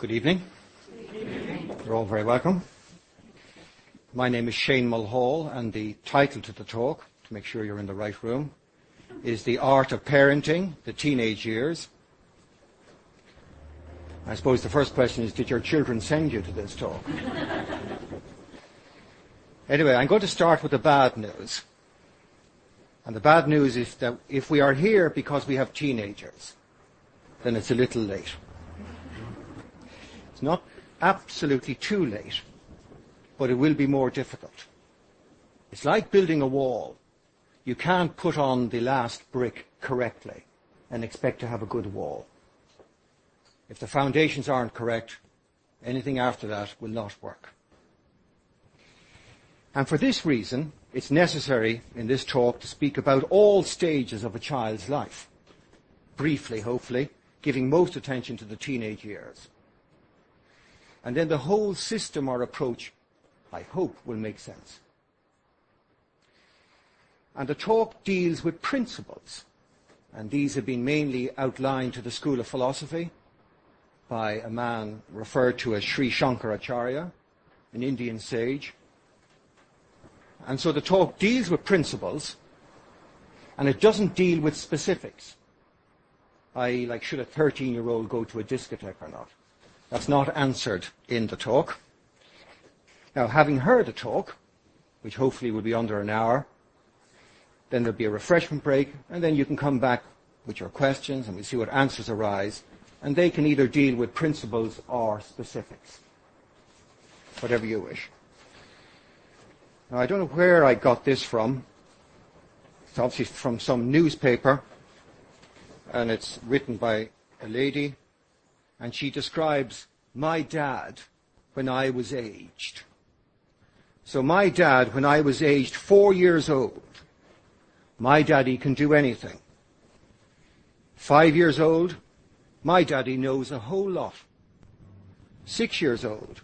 Good evening. You're all very welcome. My name is Shane Mulhall, and the title to the talk, to make sure you're in the right room, is The Art of Parenting, the Teenage Years. I suppose the first question is, did your children send you to this talk? anyway, I'm going to start with the bad news. And the bad news is that if we are here because we have teenagers, then it's a little late. It's not absolutely too late, but it will be more difficult. It's like building a wall. You can't put on the last brick correctly and expect to have a good wall. If the foundations aren't correct, anything after that will not work. And for this reason, it's necessary in this talk to speak about all stages of a child's life. Briefly, hopefully, giving most attention to the teenage years. And then the whole system or approach, I hope, will make sense. And the talk deals with principles. And these have been mainly outlined to the School of Philosophy by a man referred to as Sri Shankaracharya, an Indian sage. And so the talk deals with principles, and it doesn't deal with specifics. I like, should a 13 year old go to a discotheque or not? That's not answered in the talk. Now, having heard the talk, which hopefully will be under an hour, then there'll be a refreshment break, and then you can come back with your questions, and we'll see what answers arise, and they can either deal with principles or specifics. Whatever you wish. Now, I don't know where I got this from. It's obviously from some newspaper, and it's written by a lady and she describes my dad when I was aged. So my dad, when I was aged four years old, my daddy can do anything. Five years old, my daddy knows a whole lot. Six years old,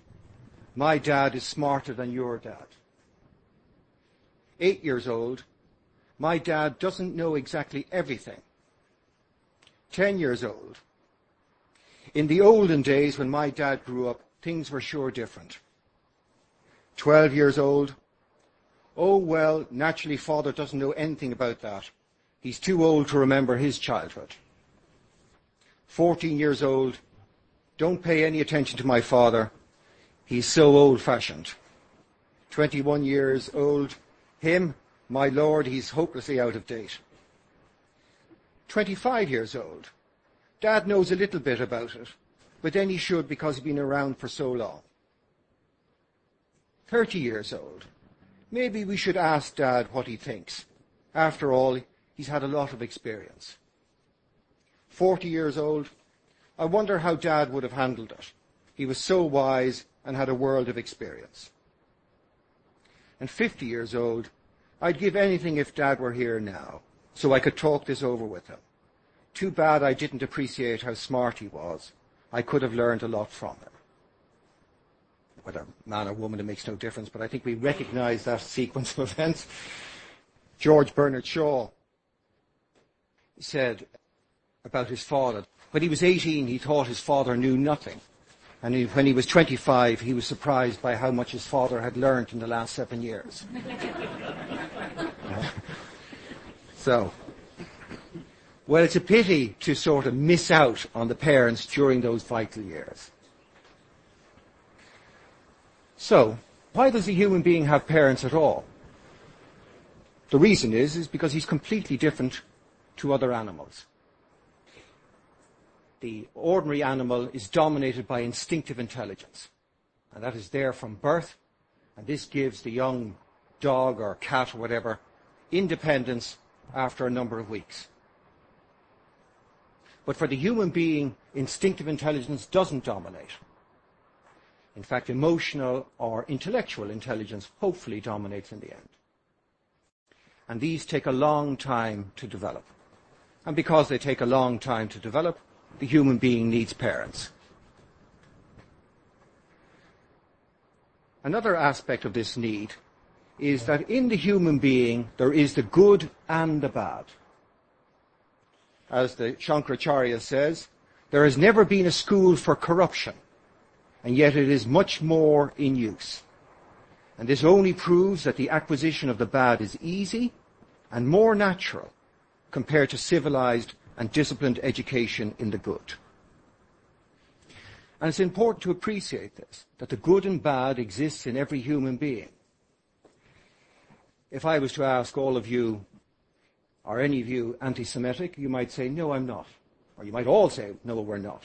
my dad is smarter than your dad. Eight years old, my dad doesn't know exactly everything. Ten years old, in the olden days when my dad grew up, things were sure different. Twelve years old. Oh, well, naturally, father doesn't know anything about that. He's too old to remember his childhood. Fourteen years old. Don't pay any attention to my father. He's so old fashioned. 21 years old. Him, my lord, he's hopelessly out of date. 25 years old. Dad knows a little bit about it, but then he should because he's been around for so long. 30 years old. Maybe we should ask Dad what he thinks. After all, he's had a lot of experience. 40 years old. I wonder how Dad would have handled it. He was so wise and had a world of experience. And 50 years old. I'd give anything if Dad were here now, so I could talk this over with him. Too bad I didn't appreciate how smart he was. I could have learned a lot from him. Whether man or woman, it makes no difference, but I think we recognize that sequence of events. George Bernard Shaw said about his father, when he was 18, he thought his father knew nothing. And he, when he was 25, he was surprised by how much his father had learned in the last seven years. so, well, it's a pity to sort of miss out on the parents during those vital years. So, why does a human being have parents at all? The reason is, is because he's completely different to other animals. The ordinary animal is dominated by instinctive intelligence. And that is there from birth. And this gives the young dog or cat or whatever independence after a number of weeks. But for the human being, instinctive intelligence doesn't dominate. In fact, emotional or intellectual intelligence hopefully dominates in the end. And these take a long time to develop. And because they take a long time to develop, the human being needs parents. Another aspect of this need is that in the human being there is the good and the bad as the Shankaracharya says, there has never been a school for corruption and yet it is much more in use. And this only proves that the acquisition of the bad is easy and more natural compared to civilized and disciplined education in the good. And it's important to appreciate this, that the good and bad exists in every human being. If I was to ask all of you, are any of you anti-Semitic? You might say, no, I'm not. Or you might all say, no, we're not.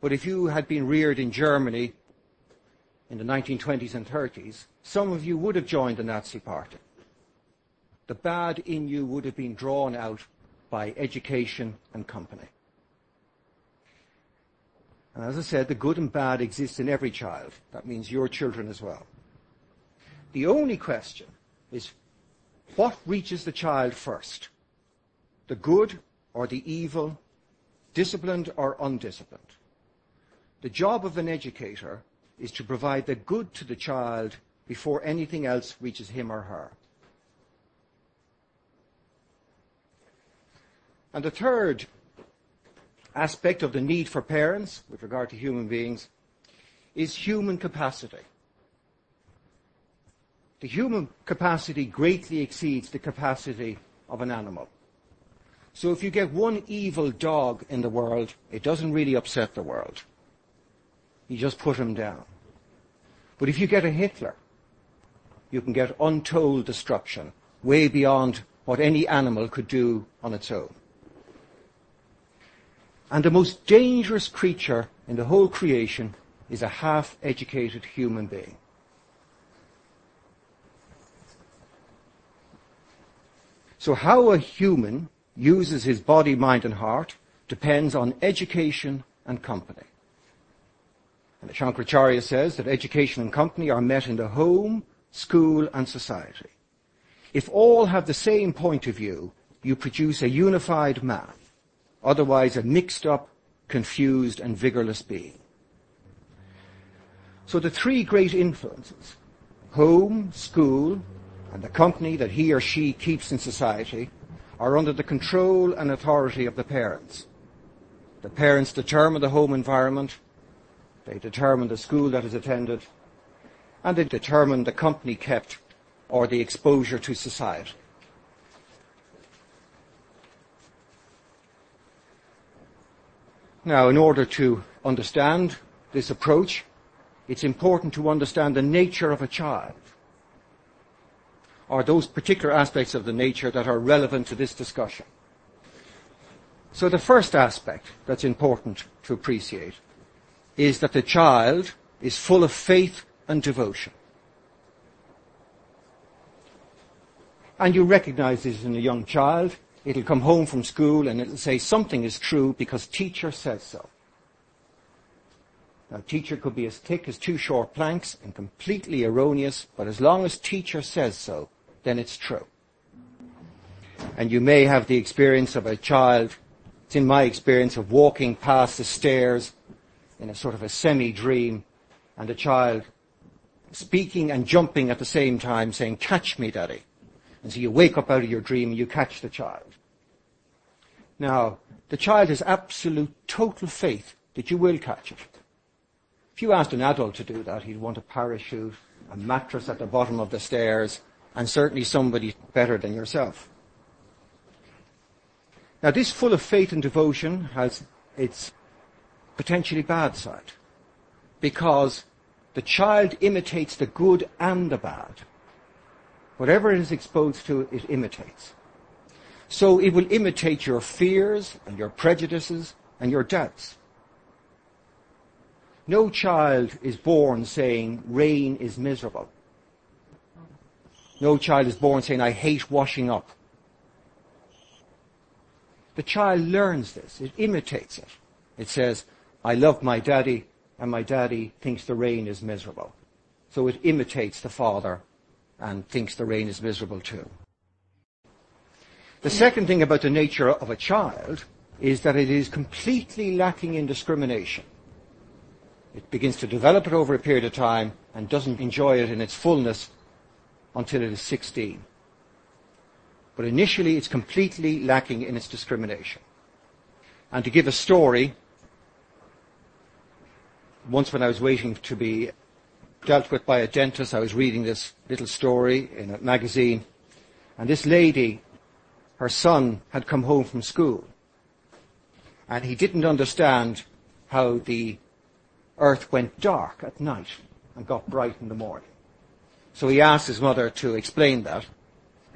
But if you had been reared in Germany in the 1920s and 30s, some of you would have joined the Nazi Party. The bad in you would have been drawn out by education and company. And as I said, the good and bad exist in every child. That means your children as well. The only question is what reaches the child first? The good or the evil, disciplined or undisciplined? The job of an educator is to provide the good to the child before anything else reaches him or her. And the third aspect of the need for parents with regard to human beings is human capacity. The human capacity greatly exceeds the capacity of an animal. So if you get one evil dog in the world, it doesn't really upset the world. You just put him down. But if you get a Hitler, you can get untold destruction, way beyond what any animal could do on its own. And the most dangerous creature in the whole creation is a half-educated human being. How a human uses his body, mind and heart depends on education and company. And Shankaracharya says that education and company are met in the home, school and society. If all have the same point of view, you produce a unified man, otherwise a mixed up, confused and vigorless being. So the three great influences, home, school, and the company that he or she keeps in society, are under the control and authority of the parents. The parents determine the home environment, they determine the school that is attended, and they determine the company kept or the exposure to society. Now, in order to understand this approach, it's important to understand the nature of a child, or those particular aspects of the nature that are relevant to this discussion. So the first aspect that's important to appreciate is that the child is full of faith and devotion. And you recognize this in a young child. It'll come home from school and it'll say something is true because teacher says so. Now teacher could be as thick as two short planks and completely erroneous, but as long as teacher says so, then it's true. And you may have the experience of a child, it's in my experience of walking past the stairs in a sort of a semi-dream, and a child speaking and jumping at the same time, saying, catch me, daddy. And so you wake up out of your dream and you catch the child. Now, the child has absolute total faith that you will catch it. If you asked an adult to do that, he'd want a parachute, a mattress at the bottom of the stairs, and certainly somebody better than yourself. Now this full of faith and devotion has its potentially bad side. Because the child imitates the good and the bad. Whatever it is exposed to, it imitates. So it will imitate your fears and your prejudices and your doubts. No child is born saying rain is miserable. No child is born saying I hate washing up. The child learns this. It imitates it. It says, I love my daddy, and my daddy thinks the rain is miserable. So it imitates the father and thinks the rain is miserable too. The second thing about the nature of a child is that it is completely lacking in discrimination. It begins to develop it over a period of time and doesn't enjoy it in its fullness until it is 16. But initially it's completely lacking in its discrimination. And to give a story Once when I was waiting to be dealt with by a dentist, I was reading this little story in a magazine, and this lady, her son had come home from school, and he didn't understand how the earth went dark at night and got bright in the morning. So he asked his mother to explain that.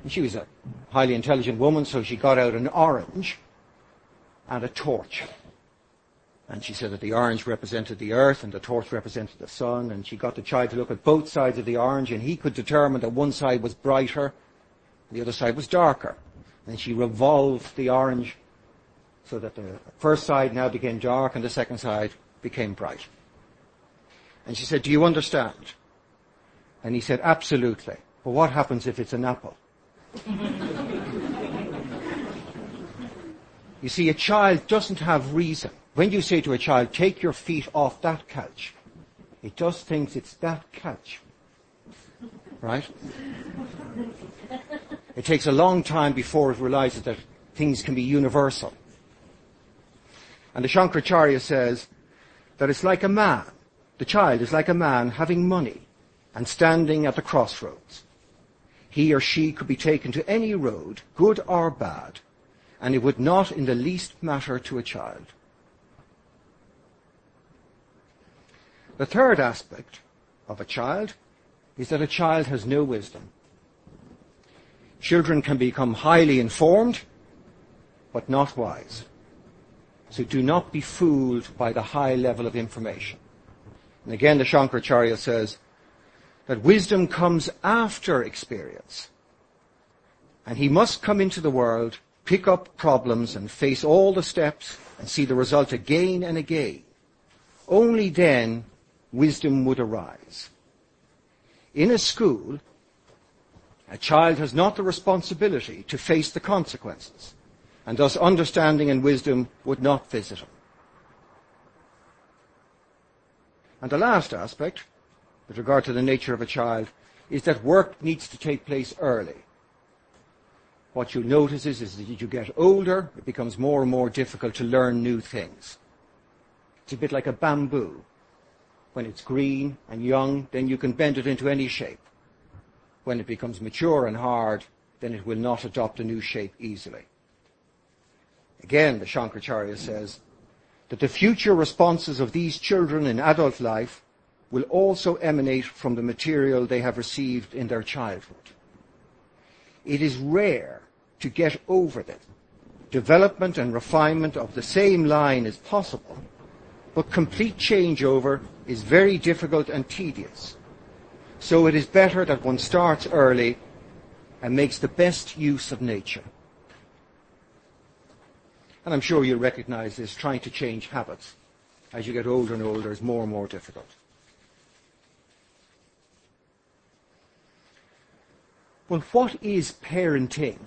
And she was a highly intelligent woman, so she got out an orange and a torch. And she said that the orange represented the earth and the torch represented the sun. And she got the child to look at both sides of the orange and he could determine that one side was brighter and the other side was darker. And she revolved the orange so that the first side now became dark and the second side became bright. And she said, do you understand? And he said, absolutely. But what happens if it's an apple? you see, a child doesn't have reason. When you say to a child, take your feet off that couch, it just thinks it's that couch. Right? It takes a long time before it realizes that things can be universal. And the Shankaracharya says that it's like a man. The child is like a man having money and standing at the crossroads. He or she could be taken to any road, good or bad, and it would not in the least matter to a child. The third aspect of a child is that a child has no wisdom. Children can become highly informed, but not wise. So do not be fooled by the high level of information. And again, the Shankaracharya says that wisdom comes after experience. And he must come into the world, pick up problems and face all the steps and see the result again and again. Only then wisdom would arise. In a school, a child has not the responsibility to face the consequences and thus understanding and wisdom would not visit him. And the last aspect, with regard to the nature of a child, is that work needs to take place early. What you'll notice is, is that as you get older, it becomes more and more difficult to learn new things. It's a bit like a bamboo. When it's green and young, then you can bend it into any shape. When it becomes mature and hard, then it will not adopt a new shape easily. Again, the Shankaracharya says that the future responses of these children in adult life will also emanate from the material they have received in their childhood. It is rare to get over that. Development and refinement of the same line is possible, but complete changeover is very difficult and tedious. So it is better that one starts early and makes the best use of nature. And I'm sure you'll recognize this, trying to change habits as you get older and older is more and more difficult. Well, what is parenting?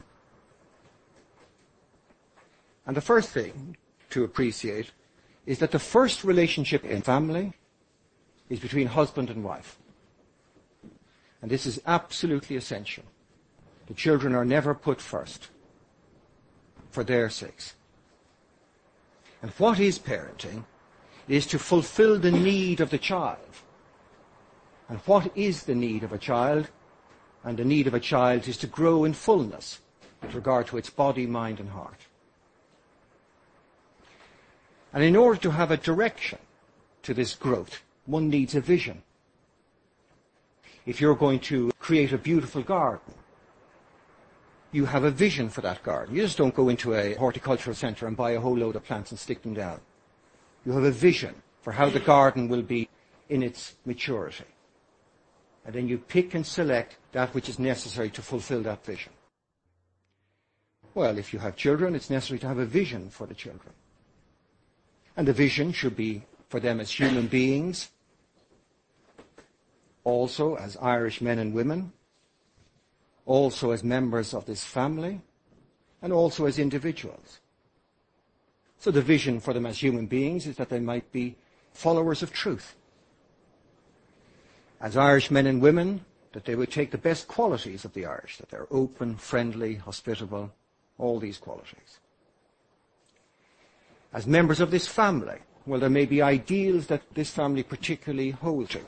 And the first thing to appreciate is that the first relationship in family is between husband and wife. And this is absolutely essential. The children are never put first for their sakes. And what is parenting? Is to fulfill the need of the child. And what is the need of a child? And the need of a child is to grow in fullness with regard to its body, mind and heart. And in order to have a direction to this growth, one needs a vision. If you're going to create a beautiful garden, you have a vision for that garden. You just don't go into a horticultural centre and buy a whole load of plants and stick them down. You have a vision for how the garden will be in its maturity. And then you pick and select that which is necessary to fulfill that vision. Well, if you have children, it's necessary to have a vision for the children. And the vision should be for them as human beings, also as Irish men and women, also as members of this family, and also as individuals. So the vision for them as human beings is that they might be followers of truth. As Irish men and women, that they would take the best qualities of the Irish, that they're open, friendly, hospitable, all these qualities. As members of this family, Well, there may be ideals that this family particularly holds to.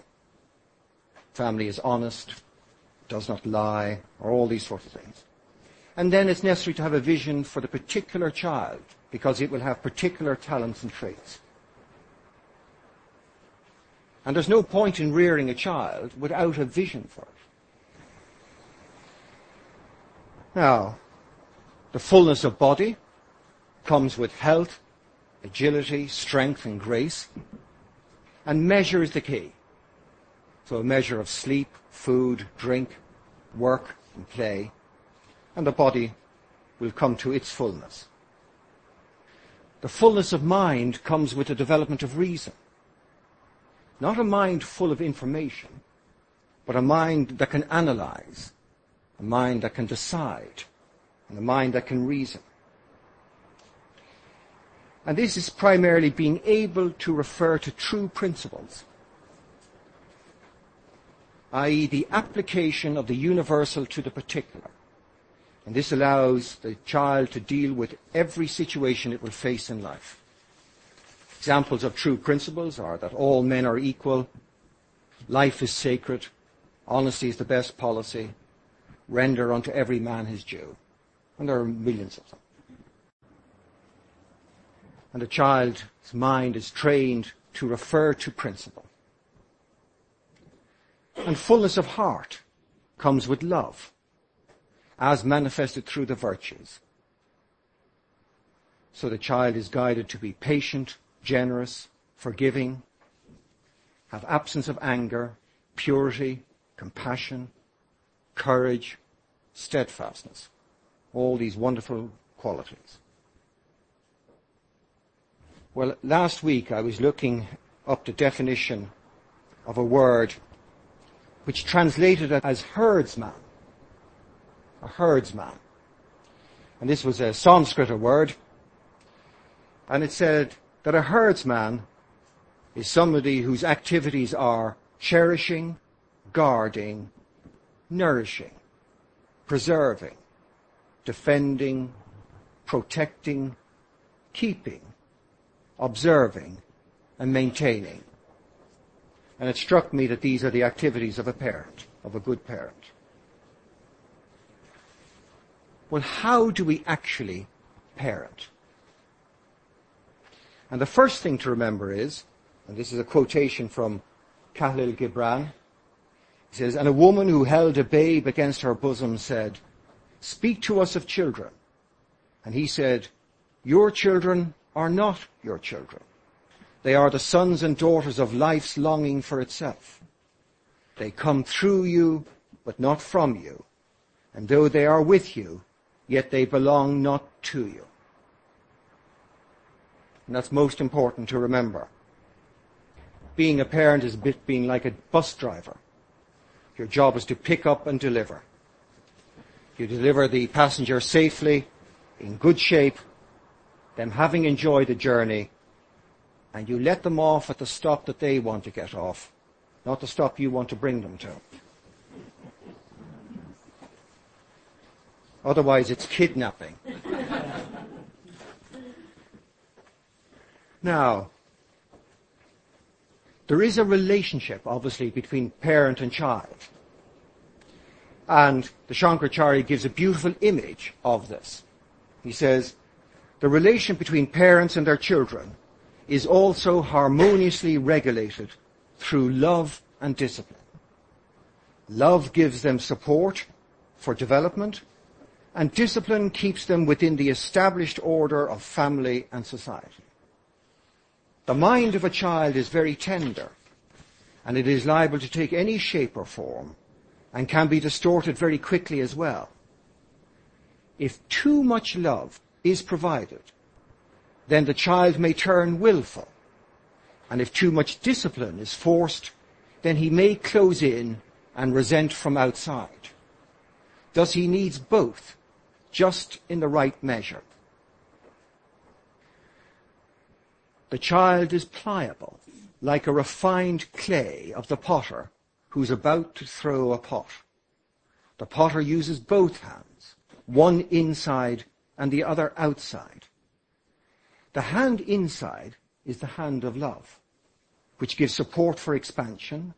Family is honest, does not lie, or all these sorts of things. And then it's necessary to have a vision for the particular child because it will have particular talents and traits. And there's no point in rearing a child without a vision for it. Now, the fullness of body comes with health, agility, strength, and grace. And measure is the key. So a measure of sleep, food, drink, work, and play. And the body will come to its fullness. The fullness of mind comes with the development of reason. Not a mind full of information, but a mind that can analyze, a mind that can decide, and a mind that can reason. And this is primarily being able to refer to true principles, i.e. the application of the universal to the particular. And this allows the child to deal with every situation it will face in life. Examples of true principles are that all men are equal, life is sacred, honesty is the best policy, render unto every man his due. And there are millions of them. And the child's mind is trained to refer to principle. And fullness of heart comes with love, as manifested through the virtues. So the child is guided to be patient, generous, forgiving, have absence of anger, purity, compassion, courage, steadfastness. All these wonderful qualities. Well, last week I was looking up the definition of a word which translated as herdsman. A herdsman. And this was a Sanskrit word. And it said that a herdsman is somebody whose activities are cherishing, guarding, nourishing, preserving, defending, protecting, keeping, observing, and maintaining. And it struck me that these are the activities of a parent, of a good parent. Well, how do we actually parent? And the first thing to remember is, and this is a quotation from Khalil Gibran, he says, and a woman who held a babe against her bosom said, speak to us of children. And he said, your children are not your children. They are the sons and daughters of life's longing for itself. They come through you, but not from you. And though they are with you, yet they belong not to you. And that's most important to remember. Being a parent is a bit being like a bus driver. Your job is to pick up and deliver. You deliver the passenger safely, in good shape, them having enjoyed the journey, and you let them off at the stop that they want to get off, not the stop you want to bring them to. Otherwise, it's kidnapping. now, there is a relationship, obviously, between parent and child. And the Shankaracharya gives a beautiful image of this. He says, the relation between parents and their children is also harmoniously regulated through love and discipline. Love gives them support for development, and discipline keeps them within the established order of family and society. The mind of a child is very tender, and it is liable to take any shape or form, and can be distorted very quickly as well. If too much love is provided, then the child may turn willful. And if too much discipline is forced, then he may close in and resent from outside. Thus he needs both, just in the right measure. The child is pliable, like a refined clay of the potter who's about to throw a pot. The potter uses both hands, one inside and the other outside. The hand inside is the hand of love, which gives support for expansion,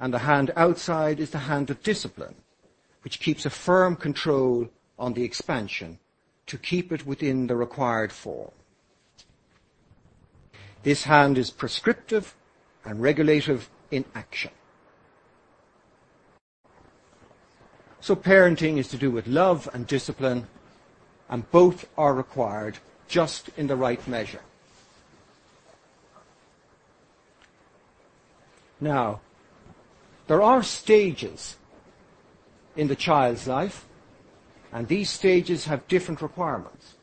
and the hand outside is the hand of discipline, which keeps a firm control on the expansion to keep it within the required form. This hand is prescriptive and regulative in action. So parenting is to do with love and discipline, and both are required just in the right measure. Now, there are stages in the child's life, and these stages have different requirements.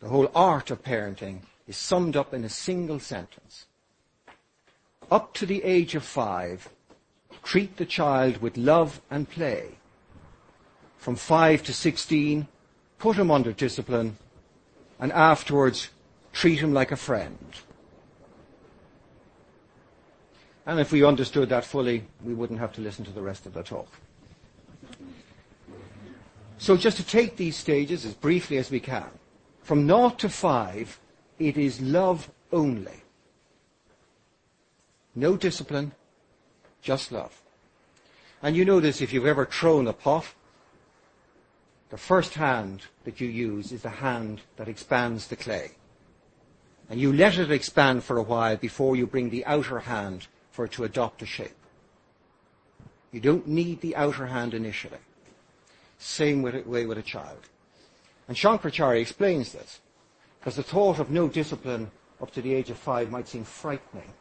The whole art of parenting is summed up in a single sentence. Up to the age of five, treat the child with love and play. From five to sixteen, put him under discipline, and afterwards treat him like a friend. And if we understood that fully, we wouldn't have to listen to the rest of the talk. So just to take these stages as briefly as we can. From naught to five, it is love only. No discipline, just love. And you know this if you've ever thrown a pot. The first hand that you use is the hand that expands the clay. And you let it expand for a while before you bring the outer hand for it to adopt a shape. You don't need the outer hand initially. Same way with a child. And Shankaracharya explains this, because the thought of no discipline up to the age of five might seem frightening,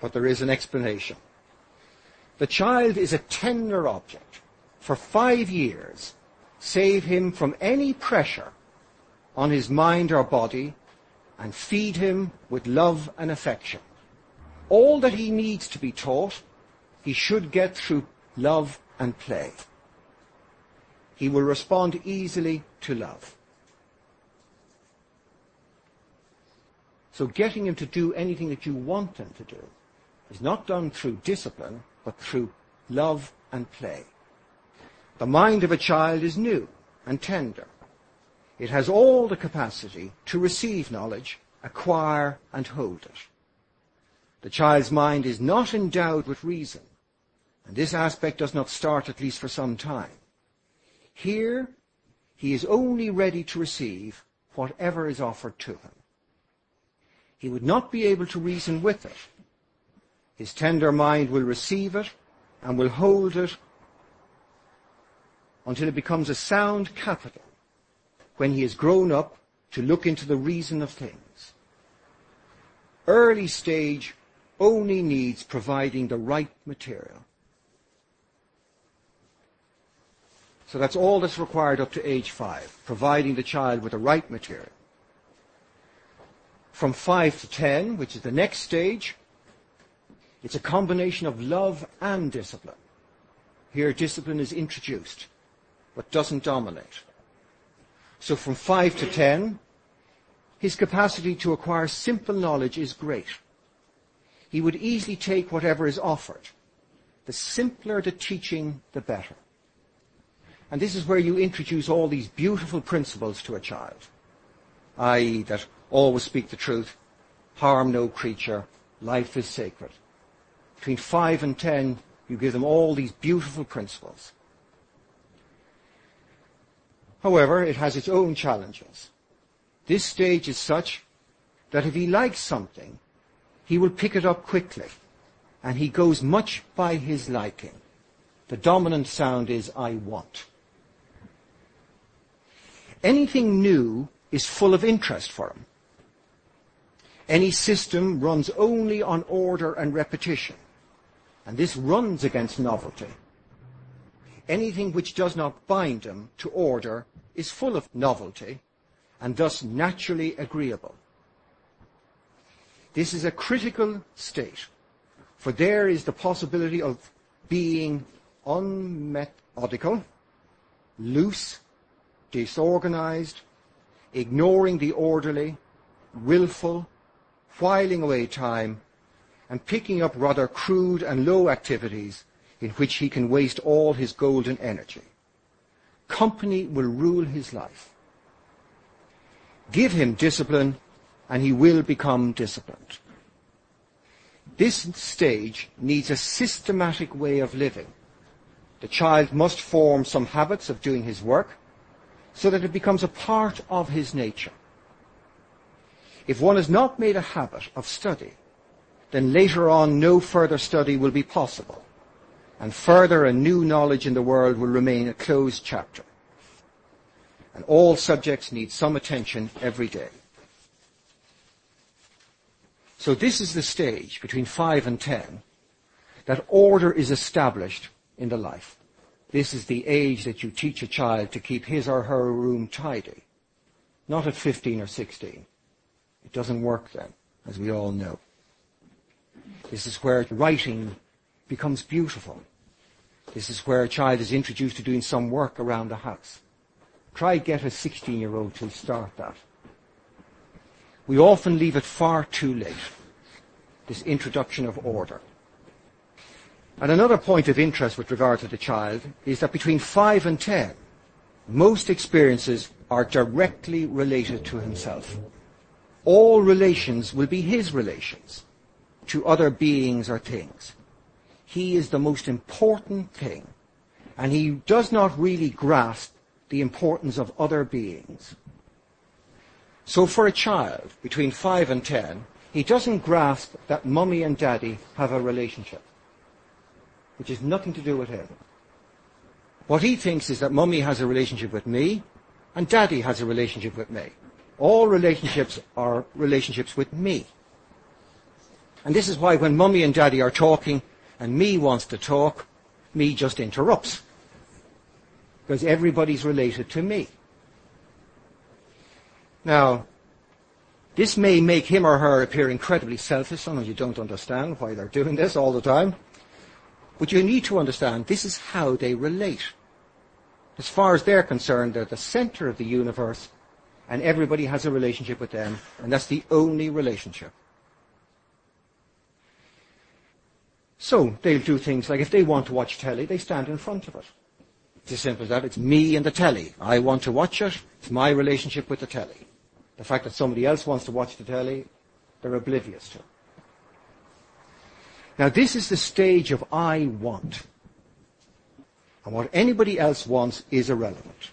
but there is an explanation. The child is a tender object. For five years, save him from any pressure on his mind or body and feed him with love and affection all that he needs to be taught, he should get through love and play. He will respond easily to love. So getting them to do anything that you want them to do is not done through discipline, but through love and play. The mind of a child is new and tender. It has all the capacity to receive knowledge, acquire and hold it. The child's mind is not endowed with reason, and this aspect does not start at least for some time. Here, he is only ready to receive whatever is offered to him. He would not be able to reason with it. His tender mind will receive it and will hold it until it becomes a sound capital when he is grown up to look into the reason of things. Early stage only needs providing the right material. So that's all that's required up to age five, providing the child with the right material. From five to ten, which is the next stage, it's a combination of love and discipline. Here discipline is introduced, but doesn't dominate. So from five to ten, his capacity to acquire simple knowledge is great he would easily take whatever is offered. The simpler the teaching, the better. And this is where you introduce all these beautiful principles to a child, i.e., that always speak the truth, harm no creature, life is sacred. Between five and ten, you give them all these beautiful principles. However, it has its own challenges. This stage is such that if he likes something, he will pick it up quickly. And he goes much by his liking. The dominant sound is I want. Anything new is full of interest for him. Any system runs only on order and repetition. And this runs against novelty. Anything which does not bind him to order is full of novelty and thus naturally agreeable. This is a critical state, for there is the possibility of being unmethodical, loose, disorganized, ignoring the orderly, willful, whiling away time, and picking up rather crude and low activities in which he can waste all his golden energy. Company will rule his life. Give him discipline and he will become disciplined. This stage needs a systematic way of living. The child must form some habits of doing his work so that it becomes a part of his nature. If one has not made a habit of study, then later on no further study will be possible, and further and new knowledge in the world will remain a closed chapter. And all subjects need some attention every day. So this is the stage between 5 and 10 that order is established in the life. This is the age that you teach a child to keep his or her room tidy. Not at 15 or 16. It doesn't work then, as we all know. This is where writing becomes beautiful. This is where a child is introduced to doing some work around the house. Try get a 16 year old to start that. We often leave it far too late, this introduction of order. And another point of interest with regard to the child is that between 5 and 10, most experiences are directly related to himself. All relations will be his relations to other beings or things. He is the most important thing, and he does not really grasp the importance of other beings. So for a child between 5 and 10, he doesn't grasp that mummy and daddy have a relationship, which has nothing to do with him. What he thinks is that mummy has a relationship with me and daddy has a relationship with me. All relationships are relationships with me. And this is why when mummy and daddy are talking and me wants to talk, me just interrupts. Because everybody's related to me. Now, this may make him or her appear incredibly selfish. Some you don't understand why they're doing this all the time. But you need to understand this is how they relate. As far as they're concerned, they're the center of the universe and everybody has a relationship with them and that's the only relationship. So they'll do things like if they want to watch telly, they stand in front of it. It's as simple as that. It's me and the telly. I want to watch it. It's my relationship with the telly. The fact that somebody else wants to watch the telly, they're oblivious to. Now this is the stage of I want. And what anybody else wants is irrelevant.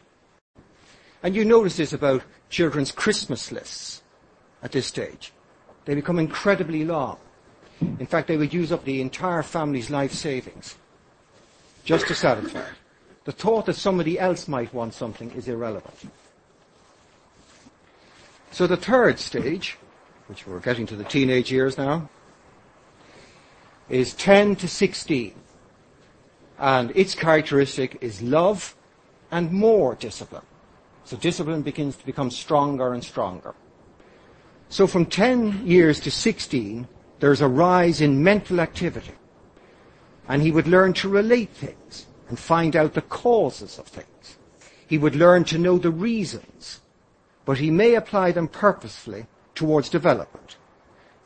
And you notice this about children's Christmas lists at this stage. They become incredibly long. In fact, they would use up the entire family's life savings just to satisfy. The thought that somebody else might want something is irrelevant. So the third stage, which we're getting to the teenage years now, is 10 to 16. And its characteristic is love and more discipline. So discipline begins to become stronger and stronger. So from 10 years to 16, there's a rise in mental activity. And he would learn to relate things and find out the causes of things. He would learn to know the reasons but he may apply them purposefully towards development.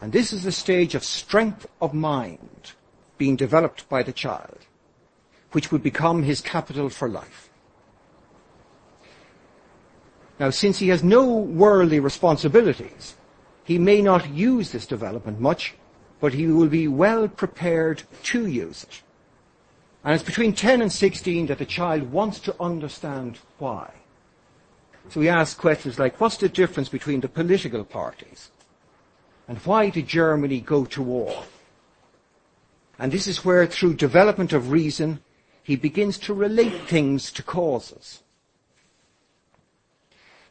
And this is the stage of strength of mind being developed by the child, which would become his capital for life. Now, since he has no worldly responsibilities, he may not use this development much, but he will be well prepared to use it. And it's between 10 and 16 that the child wants to understand why. So we ask questions like, what's the difference between the political parties? And why did Germany go to war? And this is where, through development of reason, he begins to relate things to causes.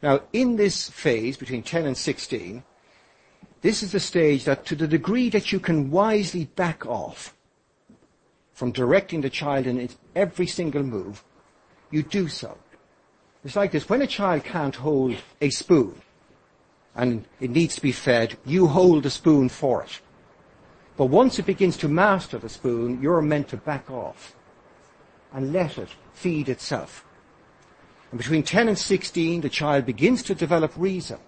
Now, in this phase, between 10 and 16, this is the stage that to the degree that you can wisely back off from directing the child in every single move, you do so. It's like this. When a child can't hold a spoon and it needs to be fed, you hold the spoon for it. But once it begins to master the spoon, you're meant to back off and let it feed itself. And between 10 and 16, the child begins to develop reason.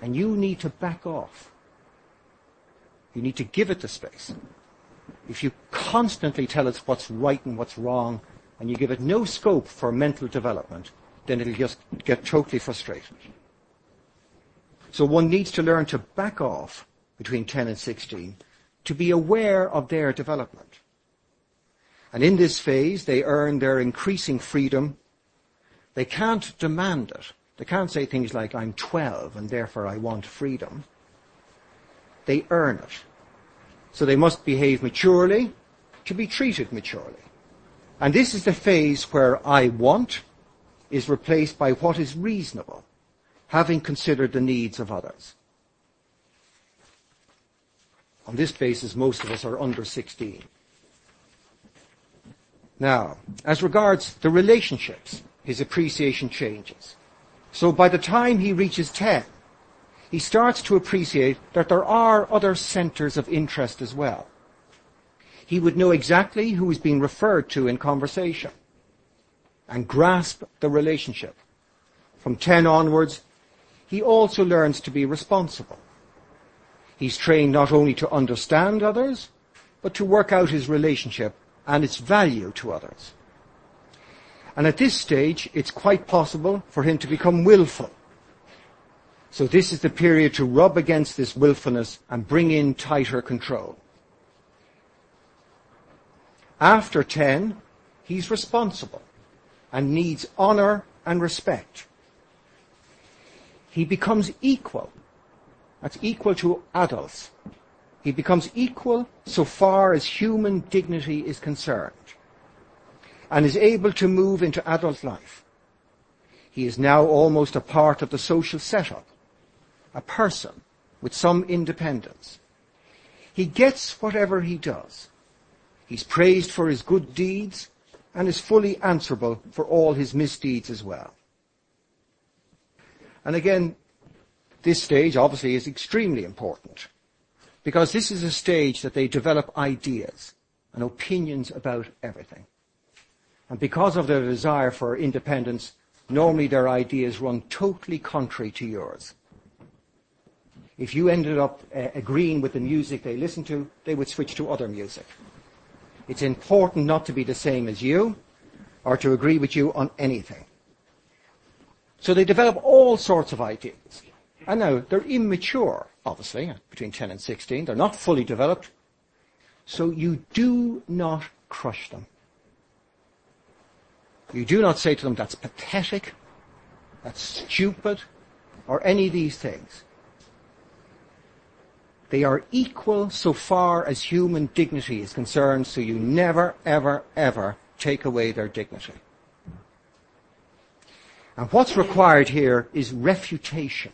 And you need to back off. You need to give it the space. If you constantly tell it what's right and what's wrong, and you give it no scope for mental development, then it'll just get totally frustrated. So one needs to learn to back off between 10 and 16 to be aware of their development. And in this phase, they earn their increasing freedom. They can't demand it. They can't say things like, I'm 12 and therefore I want freedom. They earn it. So they must behave maturely to be treated maturely. And this is the phase where I want is replaced by what is reasonable, having considered the needs of others. On this basis, most of us are under 16. Now, as regards the relationships, his appreciation changes. So by the time he reaches 10, he starts to appreciate that there are other centers of interest as well. He would know exactly who is being referred to in conversation and grasp the relationship. From 10 onwards, he also learns to be responsible. He's trained not only to understand others, but to work out his relationship and its value to others. And at this stage, it's quite possible for him to become willful. So this is the period to rub against this willfulness and bring in tighter control. After 10, he's responsible and needs honor and respect. He becomes equal. That's equal to adults. He becomes equal so far as human dignity is concerned and is able to move into adult life. He is now almost a part of the social setup, a person with some independence. He gets whatever he does. He's praised for his good deeds and is fully answerable for all his misdeeds as well. And again, this stage obviously is extremely important because this is a stage that they develop ideas and opinions about everything. And because of their desire for independence, normally their ideas run totally contrary to yours. If you ended up uh, agreeing with the music they listen to, they would switch to other music. It's important not to be the same as you or to agree with you on anything. So they develop all sorts of ideas. And now they're immature, obviously, between 10 and 16. They're not fully developed. So you do not crush them. You do not say to them, that's pathetic, that's stupid, or any of these things. They are equal so far as human dignity is concerned, so you never, ever, ever take away their dignity. And what's required here is refutation.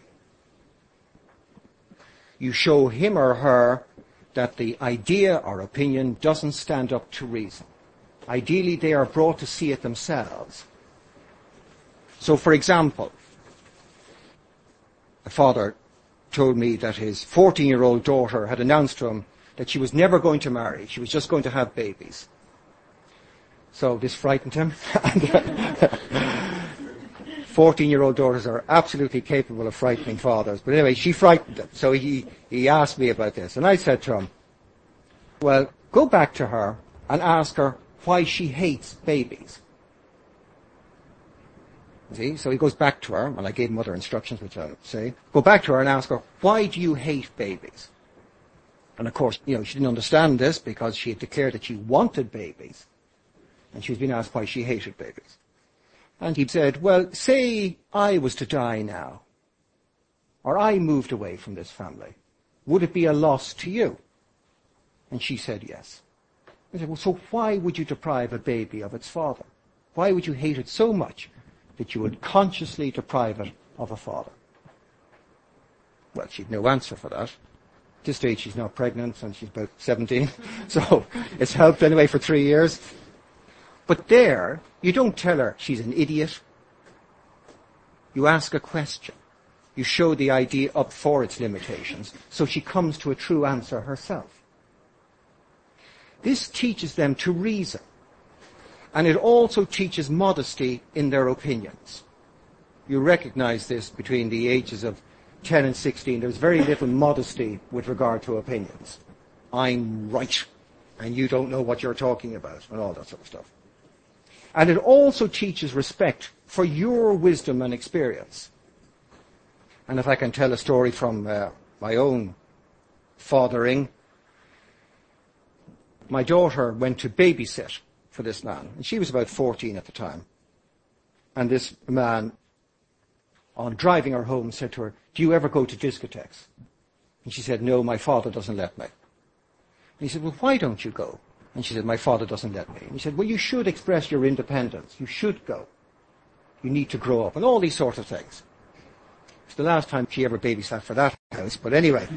You show him or her that the idea or opinion doesn't stand up to reason. Ideally, they are brought to see it themselves. So, for example, a father told me that his 14 year old daughter had announced to him that she was never going to marry, she was just going to have babies. So this frightened him. 14 year old daughters are absolutely capable of frightening fathers. But anyway, she frightened him. So he, he asked me about this. And I said to him, well, go back to her and ask her why she hates babies. See? So he goes back to her, and I gave him other instructions, which I'll say. Go back to her and ask her, why do you hate babies? And of course, you know, she didn't understand this because she had declared that she wanted babies. And she was being asked why she hated babies. And he said, well, say I was to die now, or I moved away from this family. Would it be a loss to you? And she said yes. I said, well, so why would you deprive a baby of its father? Why would you hate it so much that you would consciously deprive it of a father? Well, she'd no answer for that. At this stage, she's now pregnant and she's about 17. so it's helped anyway for three years. But there, you don't tell her she's an idiot. You ask a question. You show the idea up for its limitations so she comes to a true answer herself. This teaches them to reason. And it also teaches modesty in their opinions. You recognize this between the ages of 10 and 16. There's very little modesty with regard to opinions. I'm right, and you don't know what you're talking about, and all that sort of stuff. And it also teaches respect for your wisdom and experience. And if I can tell a story from uh, my own fathering, my daughter went to babysit for this man, and she was about 14 at the time. And this man, on driving her home, said to her, Do you ever go to discotheques? And she said, No, my father doesn't let me. And he said, Well, why don't you go? And she said, My father doesn't let me. And he said, Well, you should express your independence. You should go. You need to grow up, and all these sorts of things. It's the last time she ever babysat for that house, but anyway.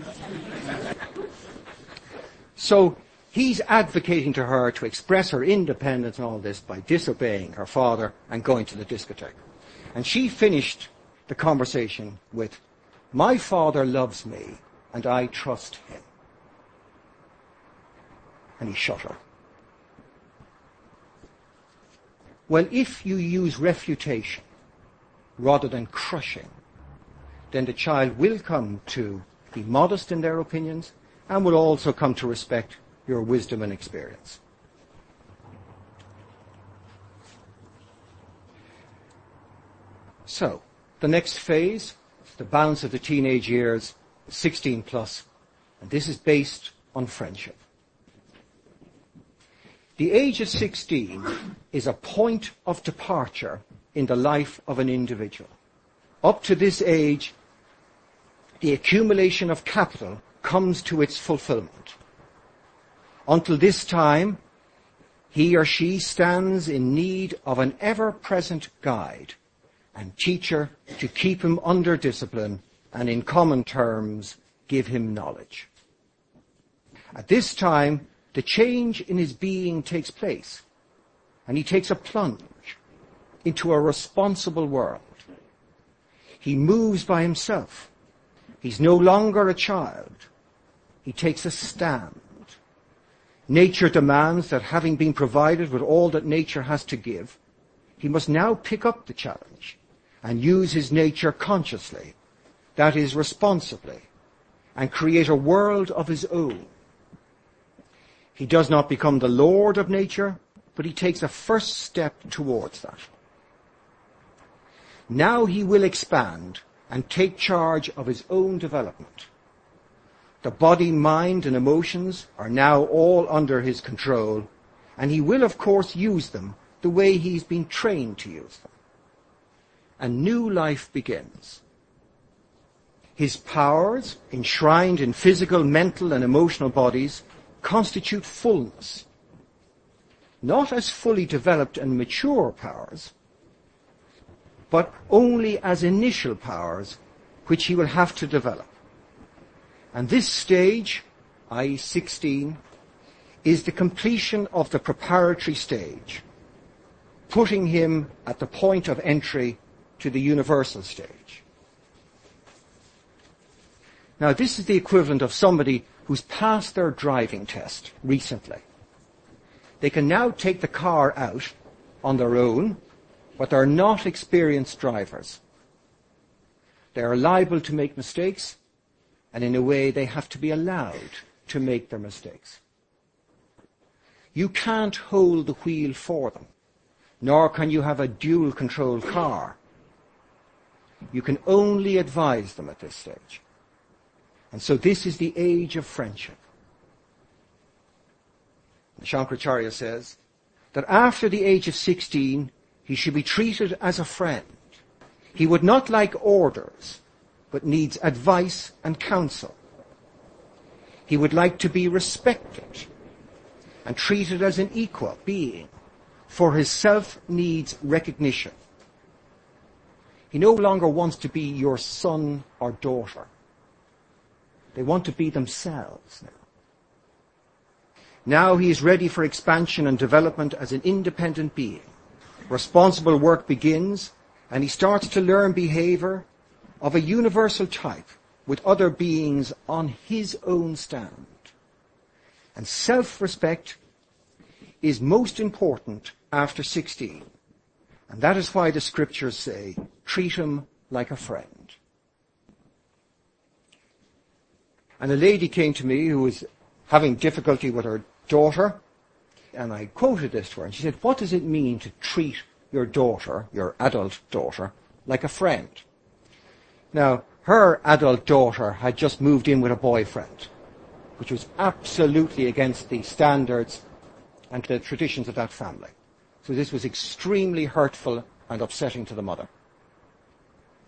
so he's advocating to her to express her independence and all this by disobeying her father and going to the discotheque. And she finished the conversation with, My father loves me, and I trust him. And he shut her. Well, if you use refutation rather than crushing, then the child will come to be modest in their opinions and will also come to respect your wisdom and experience. So, the next phase, the balance of the teenage years, 16 plus, and this is based on friendship. The age of 16 is a point of departure in the life of an individual. Up to this age, the accumulation of capital comes to its fulfillment. Until this time, he or she stands in need of an ever-present guide and teacher to keep him under discipline and in common terms, give him knowledge. At this time, the change in his being takes place, and he takes a plunge into a responsible world. He moves by himself. He's no longer a child. He takes a stand. Nature demands that having been provided with all that nature has to give, he must now pick up the challenge and use his nature consciously, that is responsibly, and create a world of his own he does not become the Lord of nature, but he takes a first step towards that. Now he will expand and take charge of his own development. The body, mind, and emotions are now all under his control, and he will, of course, use them the way he's been trained to use them. A new life begins. His powers, enshrined in physical, mental, and emotional bodies, constitute fullness, not as fully developed and mature powers, but only as initial powers which he will have to develop. And this stage, i.e. 16, is the completion of the preparatory stage, putting him at the point of entry to the universal stage. Now this is the equivalent of somebody who's passed their driving test recently. They can now take the car out on their own, but they're not experienced drivers. They are liable to make mistakes, and in a way they have to be allowed to make their mistakes. You can't hold the wheel for them, nor can you have a dual control car. You can only advise them at this stage. And so this is the age of friendship. Shankaracharya says that after the age of 16, he should be treated as a friend. He would not like orders, but needs advice and counsel. He would like to be respected and treated as an equal being, for his self needs recognition. He no longer wants to be your son or daughter. They want to be themselves now. Now he is ready for expansion and development as an independent being. Responsible work begins and he starts to learn behavior of a universal type with other beings on his own stand. And self-respect is most important after 16. And that is why the scriptures say, treat him like a friend. And a lady came to me who was having difficulty with her daughter, and I quoted this to her, and she said, what does it mean to treat your daughter, your adult daughter, like a friend? Now, her adult daughter had just moved in with a boyfriend, which was absolutely against the standards and the traditions of that family. So this was extremely hurtful and upsetting to the mother.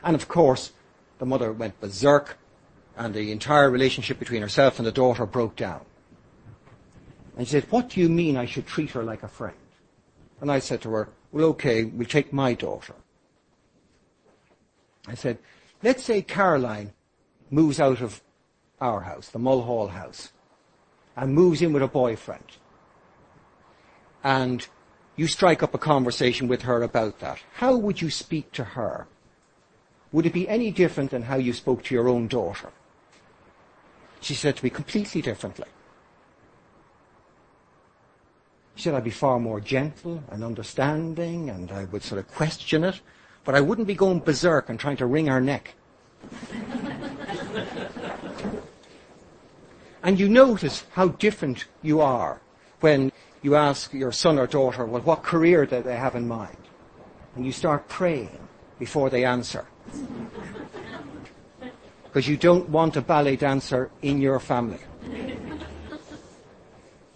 And of course, the mother went berserk and the entire relationship between herself and the daughter broke down. And she said, what do you mean I should treat her like a friend? And I said to her, well, okay, we'll take my daughter. I said, let's say Caroline moves out of our house, the Mulhall house, and moves in with a boyfriend. And you strike up a conversation with her about that. How would you speak to her? Would it be any different than how you spoke to your own daughter? She said to me completely differently. She said I'd be far more gentle and understanding and I would sort of question it, but I wouldn't be going berserk and trying to wring her neck. and you notice how different you are when you ask your son or daughter, well, what career do they have in mind? And you start praying before they answer. Because you don't want a ballet dancer in your family.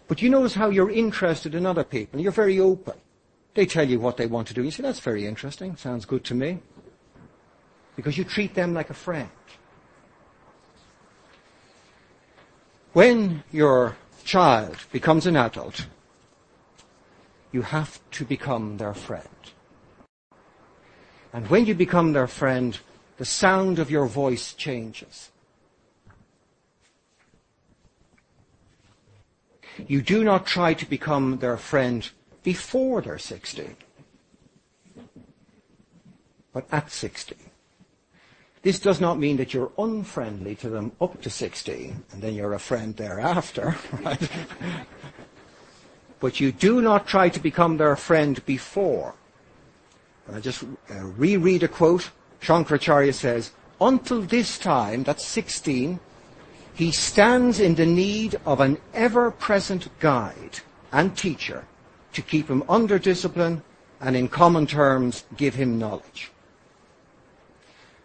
But you notice how you're interested in other people. You're very open. They tell you what they want to do. You say, that's very interesting. Sounds good to me. Because you treat them like a friend. When your child becomes an adult, you have to become their friend. And when you become their friend, the sound of your voice changes. You do not try to become their friend before they're 60, but at 60. This does not mean that you're unfriendly to them up to 60 and then you're a friend thereafter, right? but you do not try to become their friend before. And I just uh, reread a quote. Shankaracharya says, until this time, that's 16, he stands in the need of an ever-present guide and teacher to keep him under discipline and in common terms give him knowledge.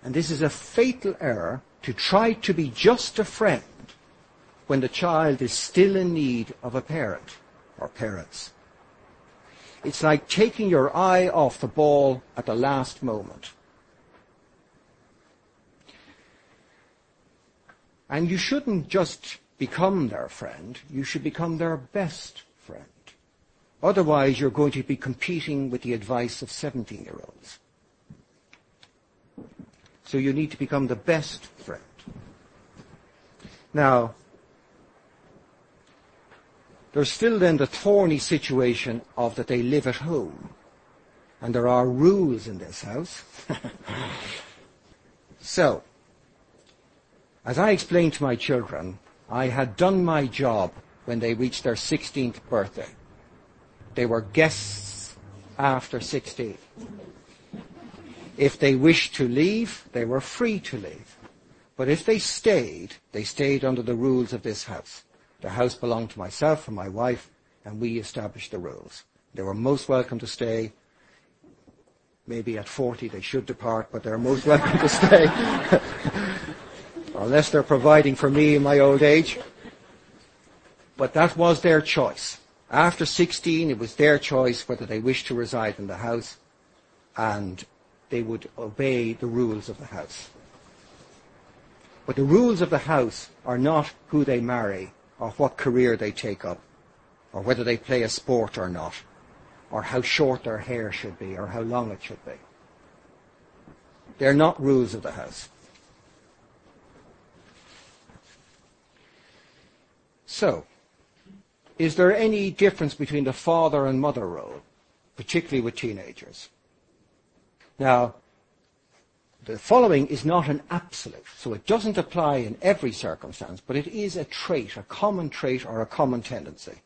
And this is a fatal error to try to be just a friend when the child is still in need of a parent or parents. It's like taking your eye off the ball at the last moment. And you shouldn't just become their friend, you should become their best friend. Otherwise, you're going to be competing with the advice of 17 year olds. So you need to become the best friend. Now, there's still then the thorny situation of that they live at home. And there are rules in this house. so, as I explained to my children, I had done my job when they reached their 16th birthday. They were guests after 16. If they wished to leave, they were free to leave. But if they stayed, they stayed under the rules of this house. The house belonged to myself and my wife, and we established the rules. They were most welcome to stay. Maybe at 40 they should depart, but they're most welcome to stay. unless they're providing for me in my old age. But that was their choice. After 16, it was their choice whether they wished to reside in the house and they would obey the rules of the house. But the rules of the house are not who they marry or what career they take up or whether they play a sport or not or how short their hair should be or how long it should be. They're not rules of the house. So, is there any difference between the father and mother role, particularly with teenagers? Now, the following is not an absolute, so it doesn't apply in every circumstance, but it is a trait, a common trait or a common tendency.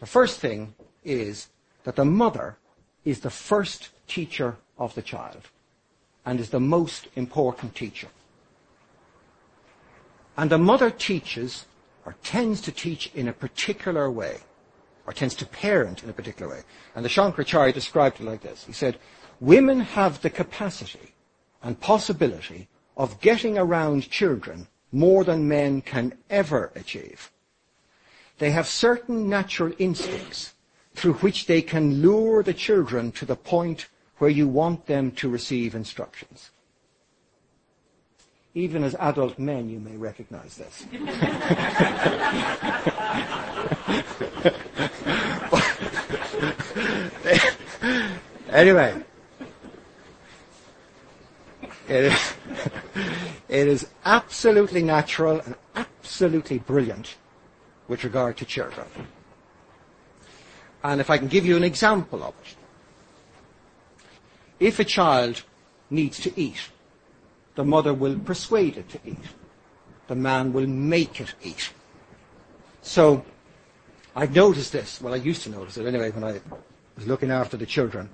The first thing is that the mother is the first teacher of the child and is the most important teacher. And the mother teaches or tends to teach in a particular way, or tends to parent in a particular way. And the Shankaracharya described it like this. He said, women have the capacity and possibility of getting around children more than men can ever achieve. They have certain natural instincts through which they can lure the children to the point where you want them to receive instructions. Even as adult men, you may recognize this. anyway, it is, it is absolutely natural and absolutely brilliant with regard to children. And if I can give you an example of it, if a child needs to eat, the mother will persuade it to eat. The man will make it eat. So, I've noticed this. Well, I used to notice it anyway when I was looking after the children.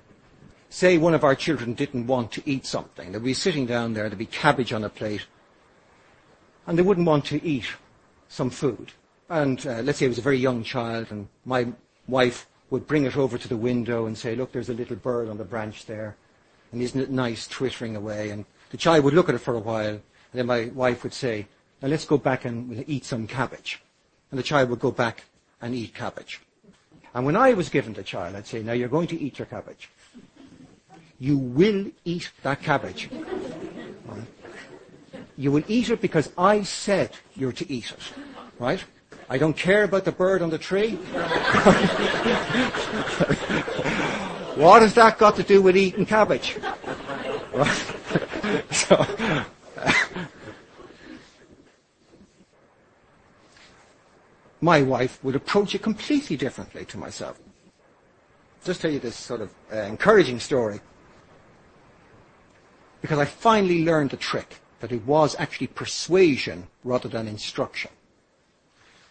Say one of our children didn't want to eat something. They'd be sitting down there, there'd be cabbage on a plate, and they wouldn't want to eat some food. And uh, let's say it was a very young child, and my wife would bring it over to the window and say, look, there's a little bird on the branch there, and isn't it nice twittering away? And the child would look at it for a while, and then my wife would say, now let's go back and eat some cabbage. And the child would go back and eat cabbage. And when I was given the child, I'd say, now you're going to eat your cabbage. You will eat that cabbage. Right? You will eat it because I said you're to eat it. Right? I don't care about the bird on the tree. what has that got to do with eating cabbage? Right? so, my wife would approach it completely differently to myself. Just tell you this sort of uh, encouraging story. Because I finally learned the trick that it was actually persuasion rather than instruction.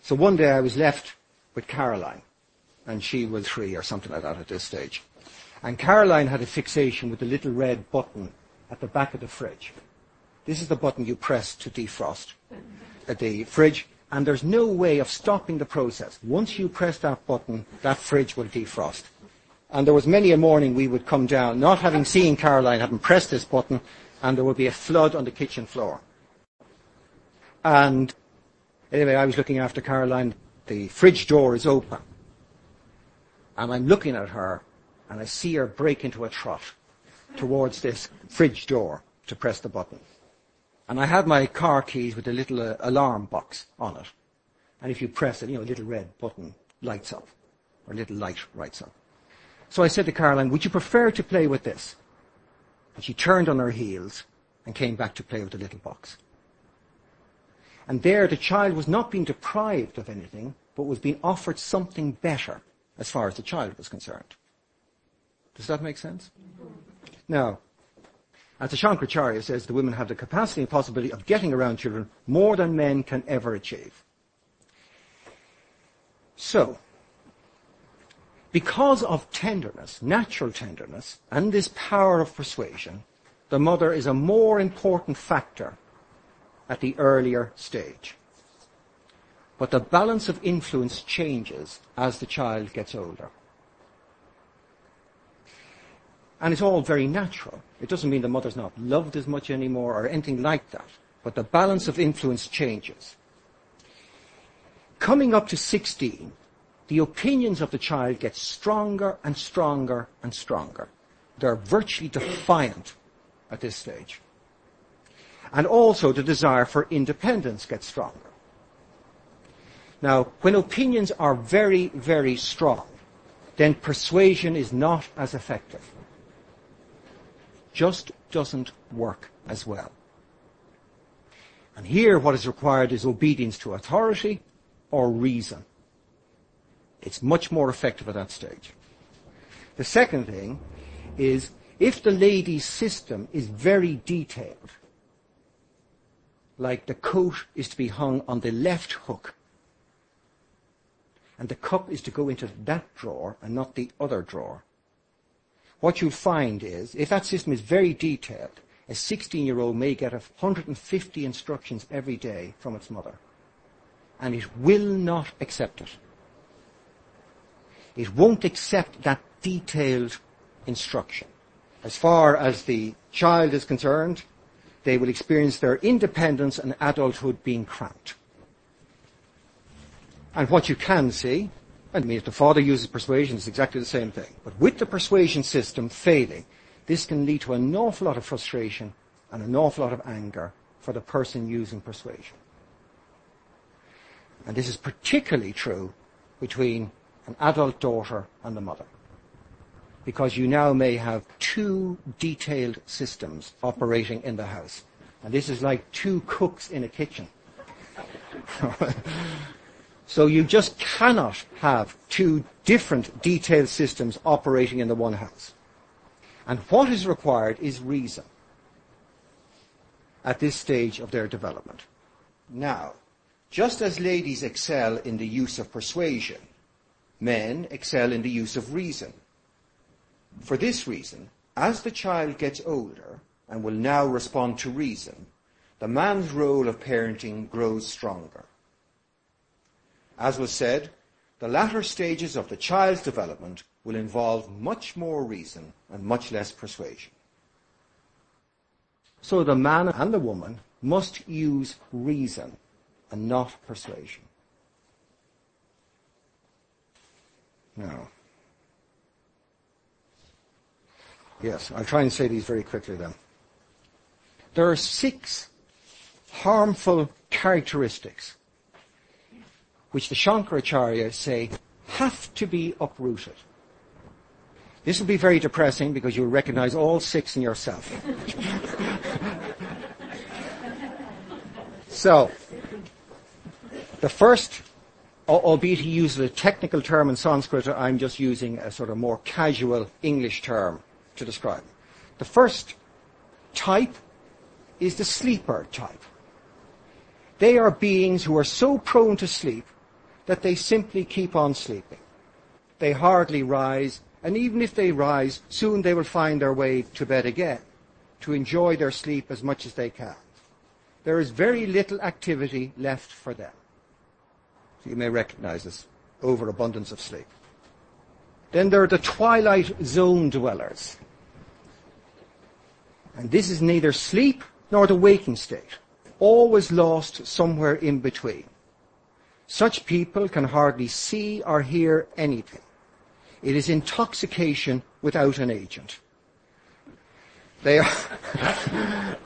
So one day I was left with Caroline, and she was three or something like that at this stage. And Caroline had a fixation with the little red button at the back of the fridge. This is the button you press to defrost the fridge, and there's no way of stopping the process. Once you press that button, that fridge will defrost. And there was many a morning we would come down, not having seen Caroline, having pressed this button, and there would be a flood on the kitchen floor. And anyway, I was looking after Caroline. The fridge door is open. And I'm looking at her, and I see her break into a trot towards this fridge door to press the button. And I had my car keys with a little uh, alarm box on it. And if you press it, you know, a little red button lights up, or a little light lights up. So I said to Caroline, would you prefer to play with this? And she turned on her heels and came back to play with the little box. And there the child was not being deprived of anything, but was being offered something better as far as the child was concerned. Does that make sense? Now, as Shankaracharya says, the women have the capacity and possibility of getting around children more than men can ever achieve. So, because of tenderness, natural tenderness, and this power of persuasion, the mother is a more important factor at the earlier stage. But the balance of influence changes as the child gets older. And it's all very natural. It doesn't mean the mother's not loved as much anymore or anything like that. But the balance of influence changes. Coming up to 16, the opinions of the child get stronger and stronger and stronger. They're virtually defiant at this stage. And also the desire for independence gets stronger. Now, when opinions are very, very strong, then persuasion is not as effective just doesn't work as well. And here what is required is obedience to authority or reason. It's much more effective at that stage. The second thing is if the lady's system is very detailed, like the coat is to be hung on the left hook, and the cup is to go into that drawer and not the other drawer, what you'll find is, if that system is very detailed, a 16-year-old may get 150 instructions every day from its mother. And it will not accept it. It won't accept that detailed instruction. As far as the child is concerned, they will experience their independence and adulthood being cramped. And what you can see, I mean, if the father uses persuasion, it's exactly the same thing. But with the persuasion system failing, this can lead to an awful lot of frustration and an awful lot of anger for the person using persuasion. And this is particularly true between an adult daughter and the mother. Because you now may have two detailed systems operating in the house. And this is like two cooks in a kitchen. so you just cannot have two different detailed systems operating in the one house. And what is required is reason at this stage of their development. Now, just as ladies excel in the use of persuasion, men excel in the use of reason. For this reason, as the child gets older and will now respond to reason, the man's role of parenting grows stronger. As was said, the latter stages of the child's development will involve much more reason and much less persuasion. So the man and the woman must use reason and not persuasion. Now, yes, I'll try and say these very quickly then. There are six harmful characteristics which the Shankaracharya say have to be uprooted. This will be very depressing because you'll recognize all six in yourself. so, the first, albeit he uses a technical term in Sanskrit, I'm just using a sort of more casual English term to describe. The first type is the sleeper type. They are beings who are so prone to sleep that they simply keep on sleeping. They hardly rise and even if they rise, soon they will find their way to bed again to enjoy their sleep as much as they can. There is very little activity left for them. You may recognize this overabundance of sleep. Then there are the twilight zone dwellers. And this is neither sleep nor the waking state, always lost somewhere in between. Such people can hardly see or hear anything. It is intoxication without an agent. They are,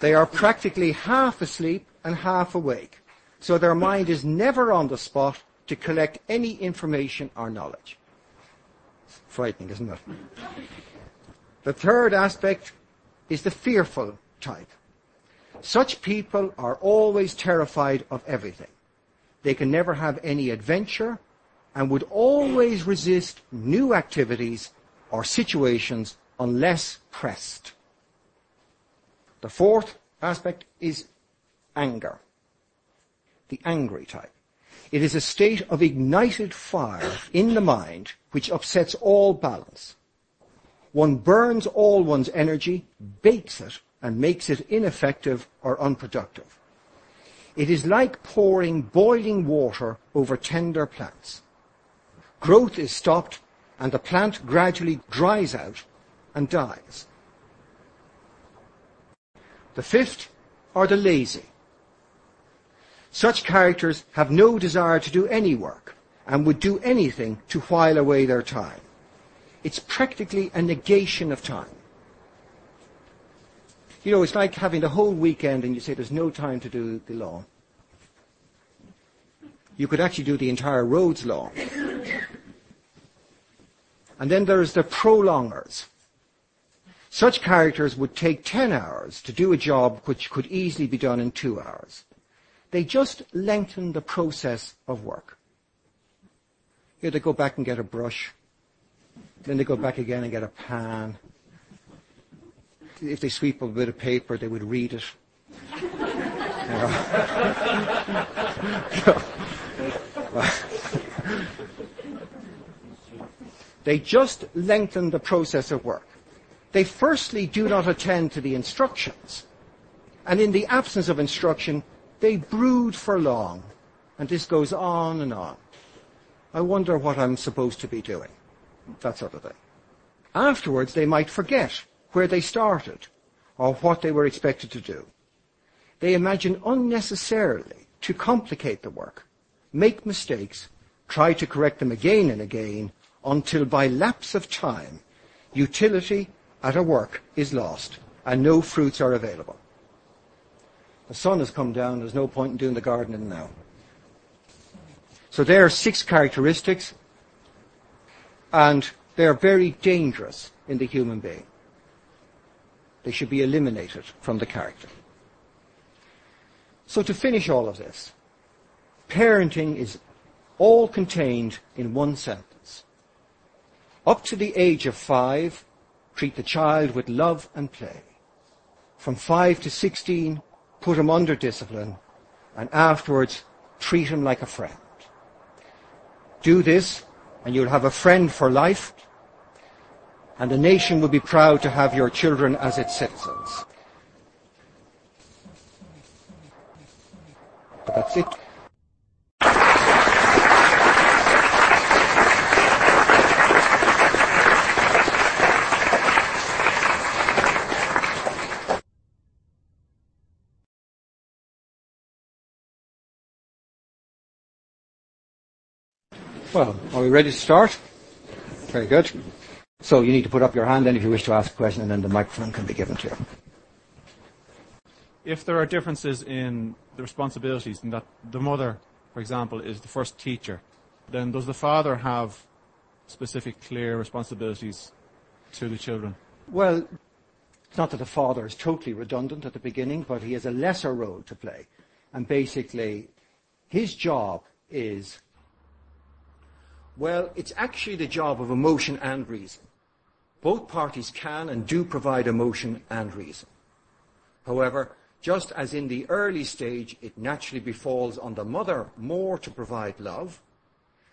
they are practically half asleep and half awake. So their mind is never on the spot to collect any information or knowledge. Frightening, isn't it? The third aspect is the fearful type. Such people are always terrified of everything. They can never have any adventure and would always resist new activities or situations unless pressed. The fourth aspect is anger. The angry type. It is a state of ignited fire in the mind which upsets all balance. One burns all one's energy, bakes it, and makes it ineffective or unproductive. It is like pouring boiling water over tender plants growth is stopped and the plant gradually dries out and dies. The fifth are the lazy. Such characters have no desire to do any work and would do anything to while away their time. It's practically a negation of time. You know, it's like having the whole weekend and you say there's no time to do the law. You could actually do the entire roads law. And then there's the prolongers. Such characters would take 10 hours to do a job which could easily be done in two hours. They just lengthen the process of work. Here they go back and get a brush. Then they go back again and get a pan. If they sweep up a bit of paper, they would read it. They just lengthen the process of work. They firstly do not attend to the instructions. And in the absence of instruction, they brood for long. And this goes on and on. I wonder what I'm supposed to be doing. That sort of thing. Afterwards, they might forget where they started, or what they were expected to do. They imagine unnecessarily to complicate the work, make mistakes, try to correct them again and again, until by lapse of time, utility at a work is lost and no fruits are available. The sun has come down, there's no point in doing the gardening now. So there are six characteristics, and they are very dangerous in the human being. They should be eliminated from the character. So to finish all of this, parenting is all contained in one sentence. Up to the age of five, treat the child with love and play. From five to sixteen, put him under discipline, and afterwards, treat him like a friend. Do this, and you'll have a friend for life, and the nation will be proud to have your children as its citizens. But that's it. Well, are we ready to start? Very good. So you need to put up your hand then if you wish to ask a question and then the microphone can be given to you. If there are differences in the responsibilities and that the mother, for example, is the first teacher, then does the father have specific clear responsibilities to the children? Well, it's not that the father is totally redundant at the beginning, but he has a lesser role to play. And basically, his job is well, it's actually the job of emotion and reason. Both parties can and do provide emotion and reason. However, just as in the early stage it naturally befalls on the mother more to provide love,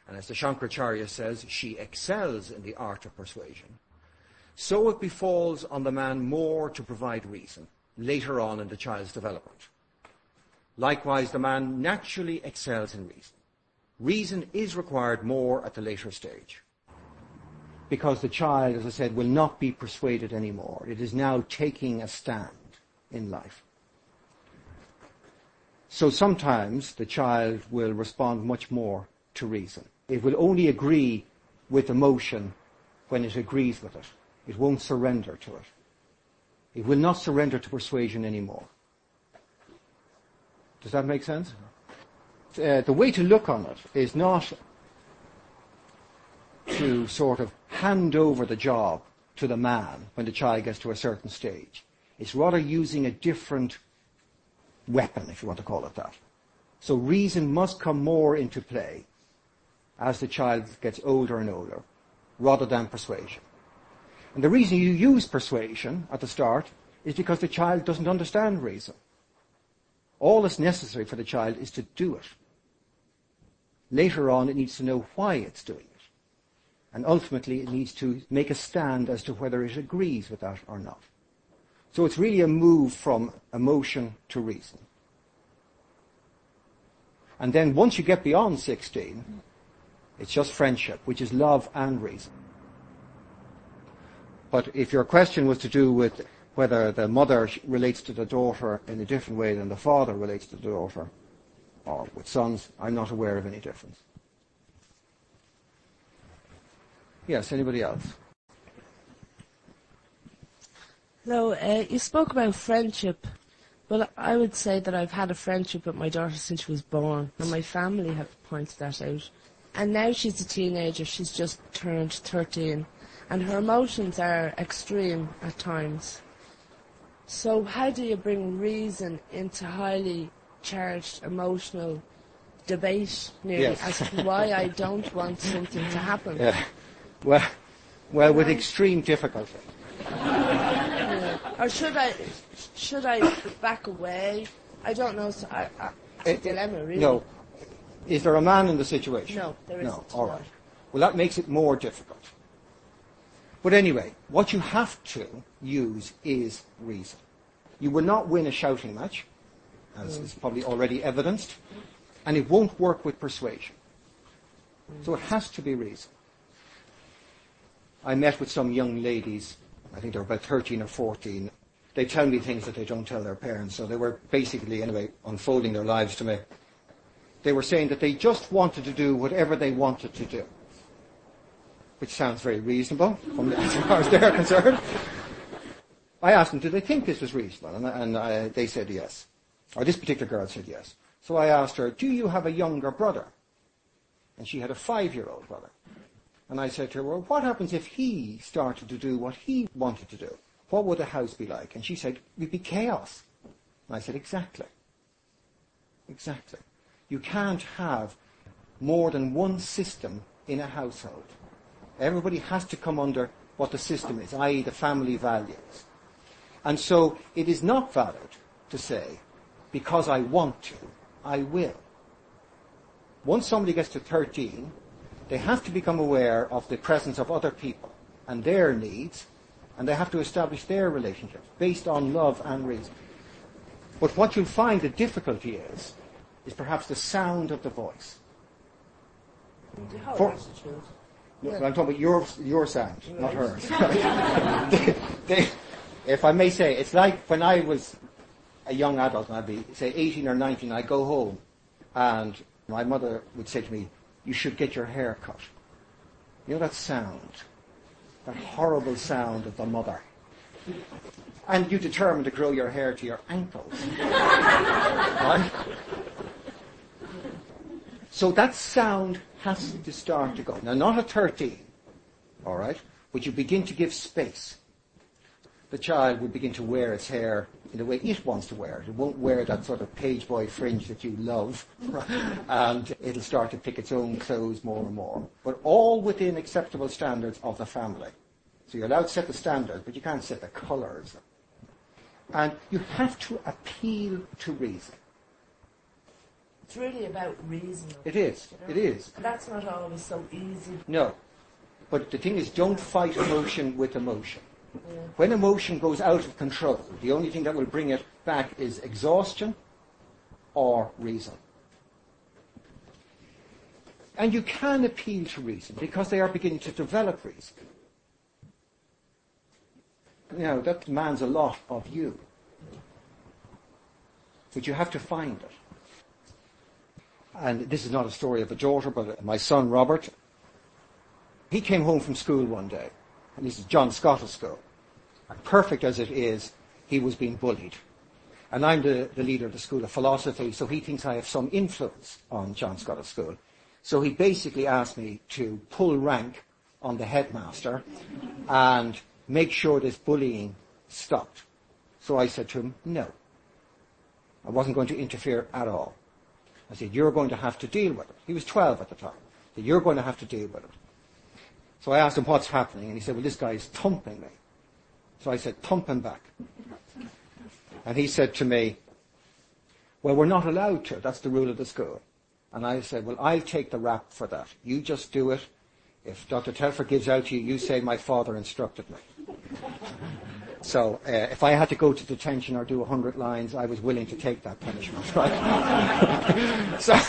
and as the Shankaracharya says, she excels in the art of persuasion, so it befalls on the man more to provide reason later on in the child's development. Likewise, the man naturally excels in reason. Reason is required more at the later stage. Because the child, as I said, will not be persuaded anymore. It is now taking a stand in life. So sometimes the child will respond much more to reason. It will only agree with emotion when it agrees with it. It won't surrender to it. It will not surrender to persuasion anymore. Does that make sense? uh, the way to look on it is not to sort of hand over the job to the man when the child gets to a certain stage. It's rather using a different weapon, if you want to call it that. So reason must come more into play as the child gets older and older, rather than persuasion. And the reason you use persuasion at the start is because the child doesn't understand reason. All that's necessary for the child is to do it. Later on, it needs to know why it's doing it. And ultimately, it needs to make a stand as to whether it agrees with that or not. So it's really a move from emotion to reason. And then once you get beyond 16, it's just friendship, which is love and reason. But if your question was to do with whether the mother relates to the daughter in a different way than the father relates to the daughter, or with sons, I'm not aware of any difference. Yes, anybody else? Hello, uh, you spoke about friendship. Well, I would say that I've had a friendship with my daughter since she was born, and my family have pointed that out. And now she's a teenager, she's just turned 13, and her emotions are extreme at times. So how do you bring reason into highly charged emotional debate nearly yes. as to why I don't want something to happen. Yeah. Well, well, with extreme difficulty. Or should I, should I back away? I don't know. So I, I, eh, it's a it, dilemma, really. No. Is there a man in the situation? No, there isn't. No. All right. Well, that makes it more difficult. But anyway, what you have to use is reason. You will not win a shouting match as is probably already evidenced, and it won't work with persuasion. So it has to be reason. I met with some young ladies, I think they were about 13 or 14, they tell me things that they don't tell their parents. So they were basically, anyway, unfolding their lives to me. They were saying that they just wanted to do whatever they wanted to do, which sounds very reasonable from as far as they're concerned. I asked them, do they think this was reasonable? And, and I, they said yes. Or this particular girl said yes. So I asked her, do you have a younger brother? And she had a five-year-old brother. And I said to her, well, what happens if he started to do what he wanted to do? What would the house be like? And she said, it'd be chaos. And I said, exactly. Exactly. You can't have more than one system in a household. Everybody has to come under what the system is, i.e. the family values. And so it is not valid to say, because I want to, I will. Once somebody gets to 13, they have to become aware of the presence of other people and their needs, and they have to establish their relationships based on love and reason. But what you'll find the difficulty is, is perhaps the sound of the voice. For, no, I'm talking about your, your sound, not hers. they, they, if I may say, it's like when I was a young adult, and I'd be, say, 18 or 19, I'd go home, and my mother would say to me, you should get your hair cut. You know that sound? That horrible sound of the mother. And you determine to grow your hair to your ankles. right? So that sound has to start to go. Now, not at 13, all right? But you begin to give space. The child will begin to wear its hair in the way it wants to wear it. It won't wear that sort of page boy fringe that you love, and it'll start to pick its own clothes more and more. But all within acceptable standards of the family. So you're allowed to set the standards, but you can't set the colours. And you have to appeal to reason. It's really about reason. It is. You know? It is. And that's not always so easy. No. But the thing is, don't fight emotion with emotion. When emotion goes out of control, the only thing that will bring it back is exhaustion or reason. And you can appeal to reason because they are beginning to develop reason. You know, that demands a lot of you. But you have to find it. And this is not a story of a daughter, but my son Robert. He came home from school one day, and this is John Scottus School. Perfect as it is, he was being bullied. And I'm the, the leader of the School of Philosophy, so he thinks I have some influence on John Scottus School. So he basically asked me to pull rank on the headmaster and make sure this bullying stopped. So I said to him, no. I wasn't going to interfere at all. I said, you're going to have to deal with it. He was 12 at the time. Said, you're going to have to deal with it. So I asked him what's happening, and he said, well, this guy is thumping me. So I said, thump him back. And he said to me, well, we're not allowed to. That's the rule of the school. And I said, well, I'll take the rap for that. You just do it. If Dr. Telfer gives out to you, you say my father instructed me. So uh, if I had to go to detention or do a hundred lines, I was willing to take that punishment. Right? so,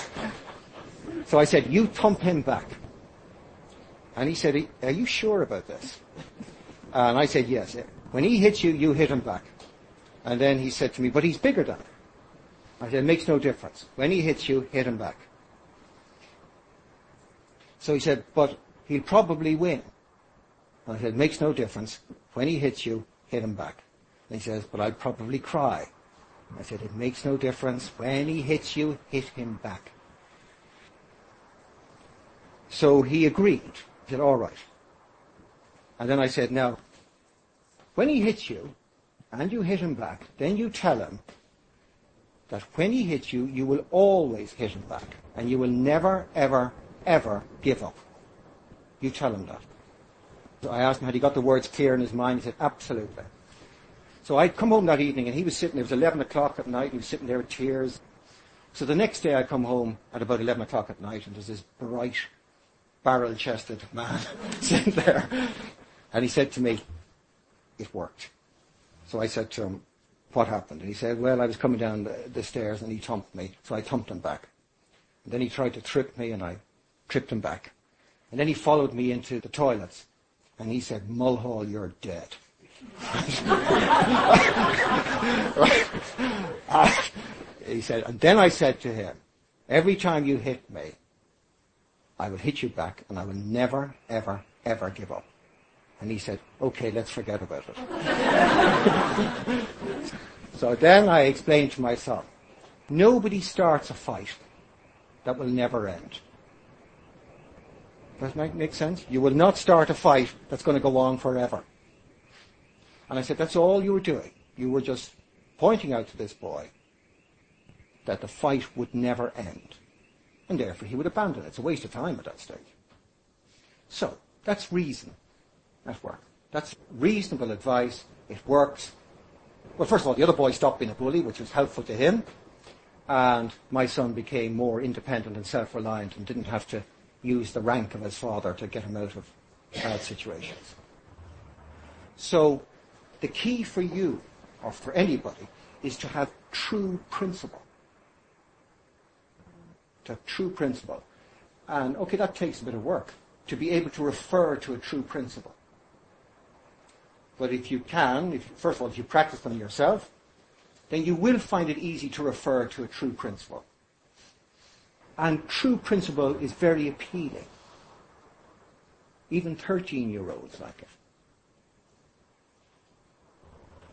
so I said, you thump him back. And he said, are you sure about this? And I said, yes. When he hits you, you hit him back. And then he said to me, but he's bigger than I said, it makes no difference. When he hits you, hit him back. So he said, but he'll probably win. I said, it makes no difference. When he hits you, hit him back. And he says, but I'd probably cry. I said, it makes no difference. When he hits you, hit him back. So he agreed. He said, all right. And then I said, now, when he hits you, and you hit him back, then you tell him that when he hits you, you will always hit him back. And you will never, ever, ever give up. You tell him that. So I asked him had he got the words clear in his mind. He said, absolutely. So I'd come home that evening and he was sitting, it was 11 o'clock at night, and he was sitting there with tears. So the next day I come home at about 11 o'clock at night and there's this bright, barrel-chested man sitting there. And he said to me, it worked. So I said to him, what happened? And he said, well, I was coming down the, the stairs and he thumped me. So I thumped him back. And then he tried to trip me and I tripped him back. And then he followed me into the toilets and he said, Mulhall, you're dead. he said, and then I said to him, every time you hit me, I will hit you back and I will never, ever, ever give up. And he said, okay, let's forget about it. so then I explained to myself, nobody starts a fight that will never end. Does that make sense? You will not start a fight that's going to go on forever. And I said, that's all you were doing. You were just pointing out to this boy that the fight would never end. And therefore he would abandon it. It's a waste of time at that stage. So, that's reason at work. That's reasonable advice. It works. Well, first of all, the other boy stopped being a bully, which was helpful to him. And my son became more independent and self-reliant and didn't have to use the rank of his father to get him out of bad situations. So, the key for you, or for anybody, is to have true principle. To have true principle. And, okay, that takes a bit of work, to be able to refer to a true principle. But if you can, if, first of all, if you practice them yourself, then you will find it easy to refer to a true principle. And true principle is very appealing. Even 13 year olds like it.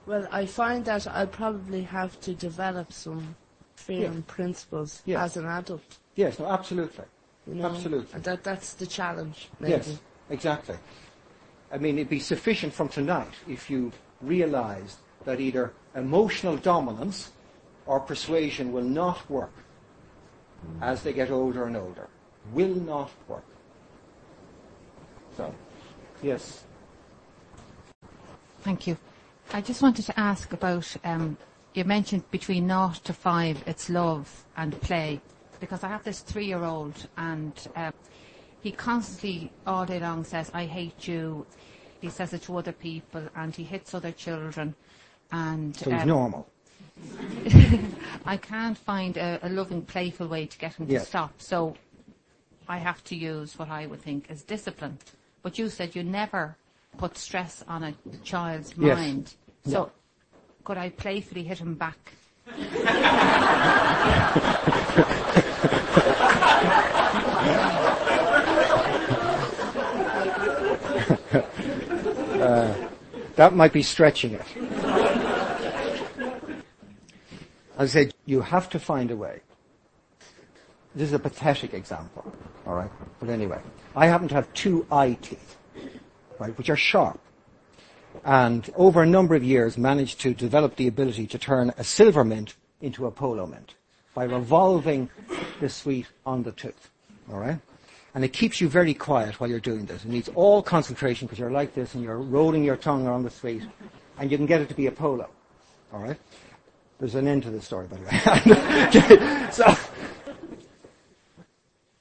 Well, I find that I probably have to develop some firm principles Yeah. as an adult. Yes, no, absolutely. You know? Absolutely. And that, that's the challenge, maybe. Yes, exactly. I mean, it'd be sufficient from tonight if you realized that either emotional dominance or persuasion will not work as they get older and older. Will not work. So, yes. Thank you. I just wanted to ask about, um, you mentioned between naught to five, it's love and play. Because I have this three-year-old and um, he constantly, all day long, says, I hate you. He says it to other people and he hits other children. And So he's um, normal. I can't find a, a loving, playful way to get him Yes. to stop. So I have to use what I would think is discipline. But you said you never put stress on a child's Yes. mind. So could I playfully hit him back? Uh, that might be stretching it. I said, you have to find a way. This is a pathetic example, all right? But anyway, I happen to have two eye teeth, right, which are sharp. And over a number of years managed to develop the ability to turn a silver mint into a polo mint by revolving the sweet on the tooth, all right? And it keeps you very quiet while you're doing this. It needs all concentration because you're like this and you're rolling your tongue around the sweet and you can get it to be a polo, all right? There's an end to this story, by the way. so,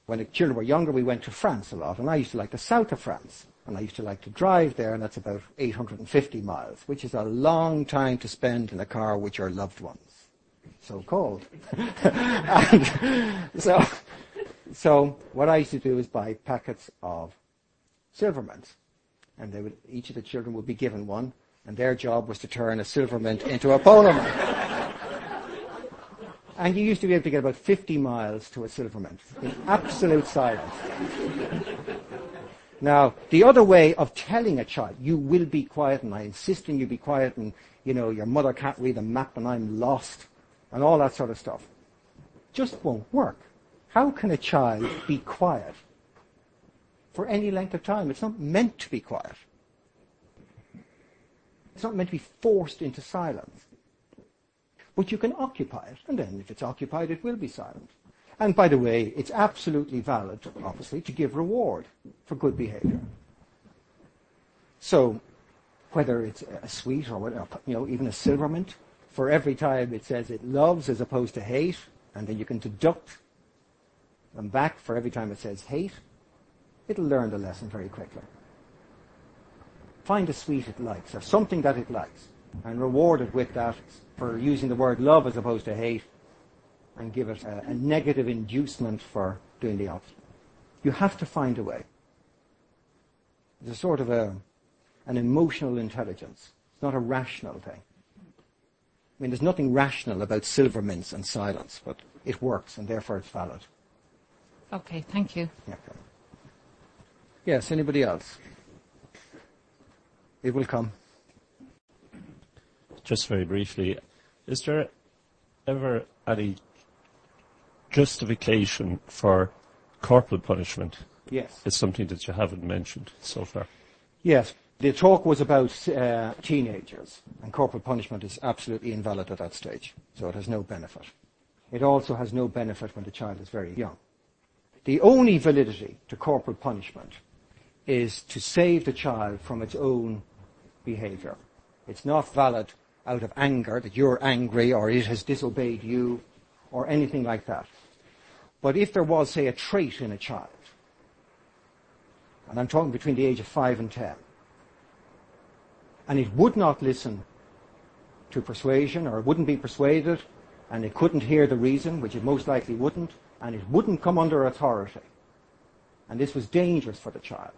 when the children were younger, we went to France a lot, and I used to like the south of France. And I used to like to drive there, and that's about 850 miles, which is a long time to spend in a car with your loved ones. So cold. and so, so what I used to do is buy packets of silver mints. And they would, each of the children would be given one, and their job was to turn a silver mint into a polo mint. And you used to be able to get about 50 miles to a silver mint in absolute silence. Now, the other way of telling a child, you will be quiet and I insist on you be quiet and, you know, your mother can't read a map and I'm lost and all that sort of stuff, just won't work. How can a child be quiet for any length of time? It's not meant to be quiet. It's not meant to be forced into silence. But you can occupy it, and then if it's occupied, it will be silent. And by the way, it's absolutely valid, obviously, to give reward for good behavior. So, whether it's a sweet or whatever, you know, even a silver mint, for every time it says it loves as opposed to hate, and then you can deduct them back for every time it says hate, it'll learn the lesson very quickly. Find a sweet it likes, or something that it likes, and reward it with that for using the word love as opposed to hate, and give it a, a negative inducement for doing the opposite. You have to find a way. There's a sort of a, an emotional intelligence. It's not a rational thing. I mean, there's nothing rational about silver mints and silence, but it works and therefore it's valid. Okay, thank you. Yeah. Yes, anybody else? It will come. Just very briefly, is there ever any justification for corporal punishment? Yes. It's something that you haven't mentioned so far. Yes. The talk was about uh, teenagers, and corporal punishment is absolutely invalid at that stage, so it has no benefit. It also has no benefit when the child is very young. The only validity to corporal punishment is to save the child from its own behavior. It's not valid out of anger, that you're angry or it has disobeyed you or anything like that. But if there was, say, a trait in a child, and I'm talking between the age of five and ten, and it would not listen to persuasion or it wouldn't be persuaded and it couldn't hear the reason, which it most likely wouldn't, and it wouldn't come under authority, and this was dangerous for the child,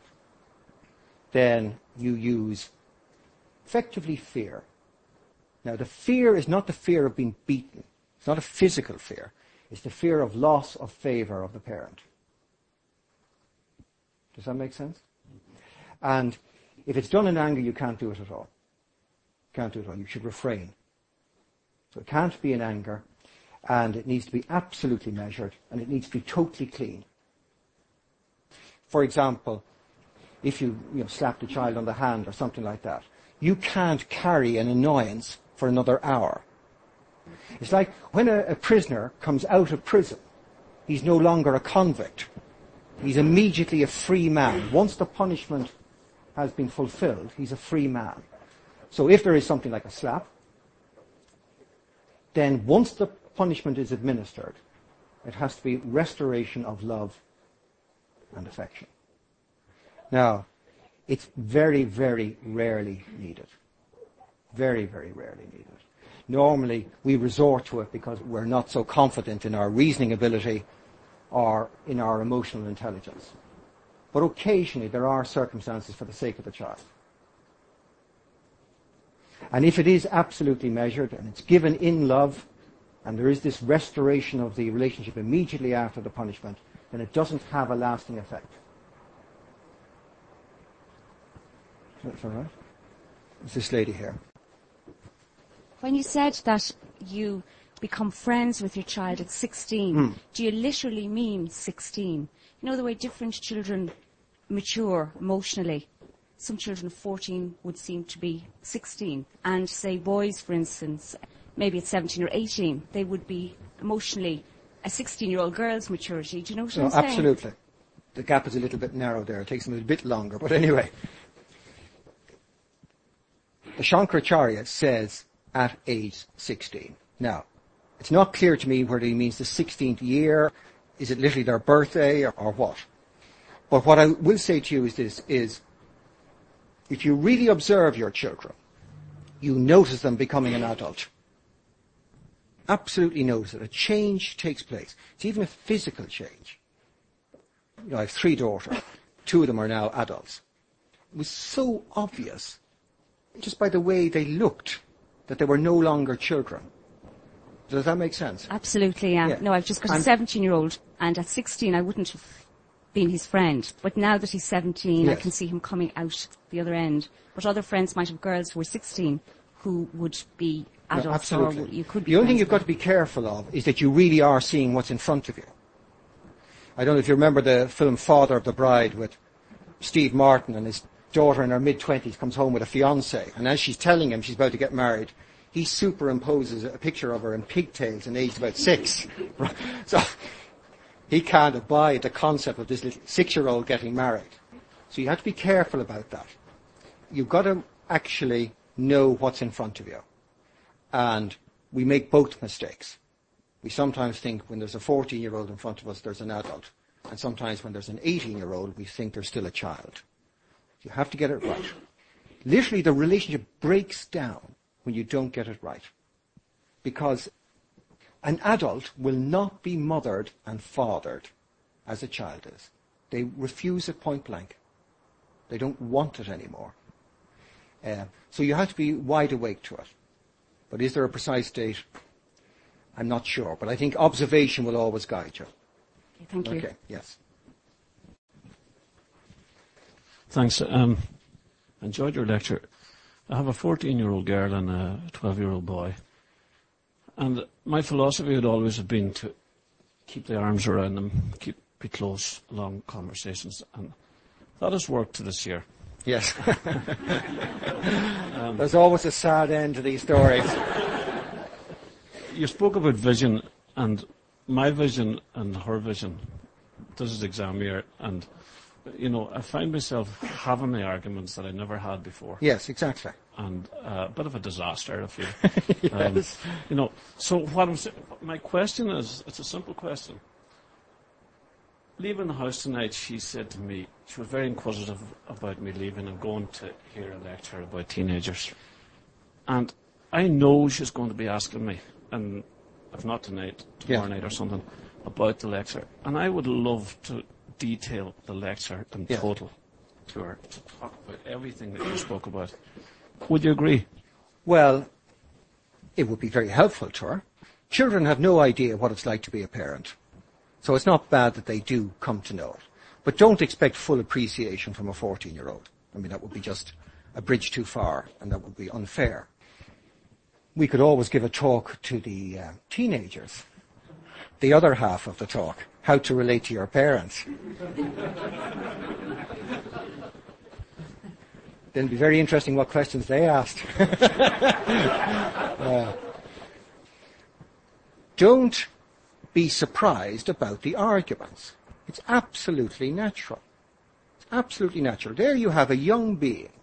then you use effectively fear. Now the fear is not the fear of being beaten. It's not a physical fear. It's the fear of loss of favor of the parent. Does that make sense? And if it's done in anger, you can't do it at all. Can't do it at all. You should refrain. So it can't be in anger, and it needs to be absolutely measured, and it needs to be totally clean. For example, if you, you know, slap a child on the hand or something like that, you can't carry an annoyance for another hour. It's like when a, a prisoner comes out of prison, he's no longer a convict. He's immediately a free man. Once the punishment has been fulfilled, he's a free man. So if there is something like a slap, then once the punishment is administered, it has to be restoration of love and affection. Now, it's very, very rarely needed. Very, very rarely needed. Normally, we resort to it because we're not so confident in our reasoning ability or in our emotional intelligence. But occasionally, there are circumstances for the sake of the child. And if it is absolutely measured and it's given in love, and there is this restoration of the relationship immediately after the punishment, then it doesn't have a lasting effect. That's all right. It's this lady here. When you said that you become friends with your child at 16, hmm. do you literally mean 16? You know the way different children mature emotionally. Some children of 14 would seem to be 16. And say boys, for instance, maybe at 17 or 18, they would be emotionally a 16 year old girl's maturity. Do you know what No, I'm saying? absolutely. The gap is a little bit narrow there. It takes them a bit longer. But anyway, the Shankaracharya says at age 16. Now, it's not clear to me whether he means the 16th year, is it literally their birthday, or, or what. But what I will say to you is this, is if you really observe your children, you notice them becoming an adult. Absolutely notice that a change takes place. It's even a physical change. You know, I have three daughters. Two of them are now adults. It was so obvious, just by the way they looked, that they were no longer children. Does that make sense? Absolutely, yeah. Yeah. No, I've just got a I'm- 17 year old, and at 16 I wouldn't have been his friend. But now that he's 17, I can see him coming out the other end. But other friends might have girls who were 16 who would be No, absolutely. or you could be the only thing you've got to be careful of is that you really are seeing what's in front of you. I don't know if you remember the film Father of the Bride with Steve Martin and his daughter in her mid twenties comes home with a fiance, and as she's telling him she's about to get married, he superimposes a picture of her in pigtails and aged about six. so he can't abide the concept of this little six-year-old getting married. So you have to be careful about that. You've got to actually know what's in front of you. And we make both mistakes. We sometimes think when there's a 14 year old in front of us, there's an adult. And sometimes when there's an 18 year old, we think there's still a child. You have to get it right. Literally, the relationship breaks down when you don't get it right. Because an adult will not be mothered and fathered as a child is. They refuse it point blank. They don't want it anymore. Uh, so you have to be wide awake to it. But is there a precise date? I'm not sure, but I think observation will always guide you. Okay, thank you. Okay, yes. Thanks. Um, enjoyed your lecture. I have a 14-year-old girl and a 12-year-old boy. And my philosophy would always have been to keep the arms around them, keep be close, long conversations. And that has worked to this year. Yes. There's always a sad end to these stories. You spoke about vision, and my vision and her vision. This is exam year, and you know, I find myself having the arguments that I never had before, Yes, exactly. and uh, a bit of a disaster, I feel. Um, you know, so what I'm saying, my question is, it's a simple question. Leaving the house tonight, she said to me, she was very inquisitive about me leaving and going to hear a lecture about teenagers. And I know she's going to be asking me, and if not tonight, tomorrow Yeah. night or something, about the lecture. And I would love to detail the lecture in Yeah. total to her, to talk about everything that you spoke about. Would you agree? Well, it would be very helpful to her. Children have no idea what it's like to be a parent. So it's not bad that they do come to know it. But don't expect full appreciation from a 14 year old. I mean, that would be just a bridge too far and that would be unfair. We could always give a talk to the uh, teenagers. The other half of the talk, how to relate to your parents. then it'd be very interesting what questions they asked. Uh, don't be surprised about the arguments. It's absolutely natural. It's absolutely natural. There you have a young being.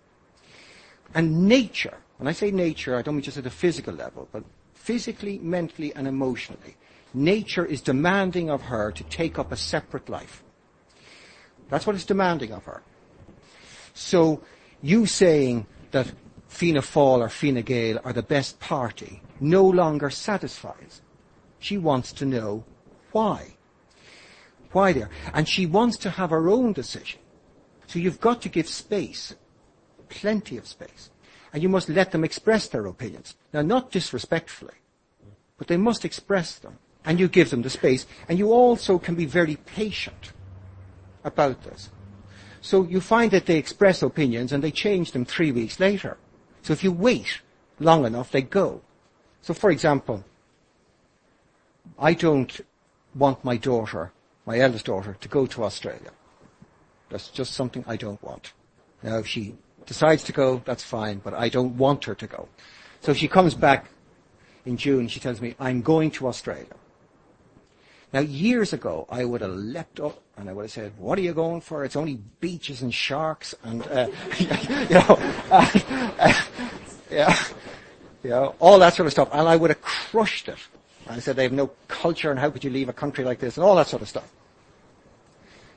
And nature, when I say nature, I don't mean just at a physical level, but physically, mentally, and emotionally. Nature is demanding of her to take up a separate life. That's what it's demanding of her. So, you saying that Fianna Fáil or Fine Gael are the best party no longer satisfies. She wants to know why. Why they are. And she wants to have her own decision. So you've got to give space. Plenty of space. And you must let them express their opinions. Now, not disrespectfully, but they must express them. And you give them the space. And you also can be very patient about this. So you find that they express opinions and they change them three weeks later. So if you wait long enough, they go. So for example, I don't want my daughter, my eldest daughter, to go to Australia. That's just something I don't want. Now if she decides to go, that's fine, but I don't want her to go. So she comes back in June, she tells me, I'm going to Australia. Now, years ago, I would have leapt up and I would have said, "What are you going for? It's only beaches and sharks and uh, you know, uh, uh, yeah, you know, all that sort of stuff." And I would have crushed it. I said, "They have no culture, and how could you leave a country like this?" and all that sort of stuff.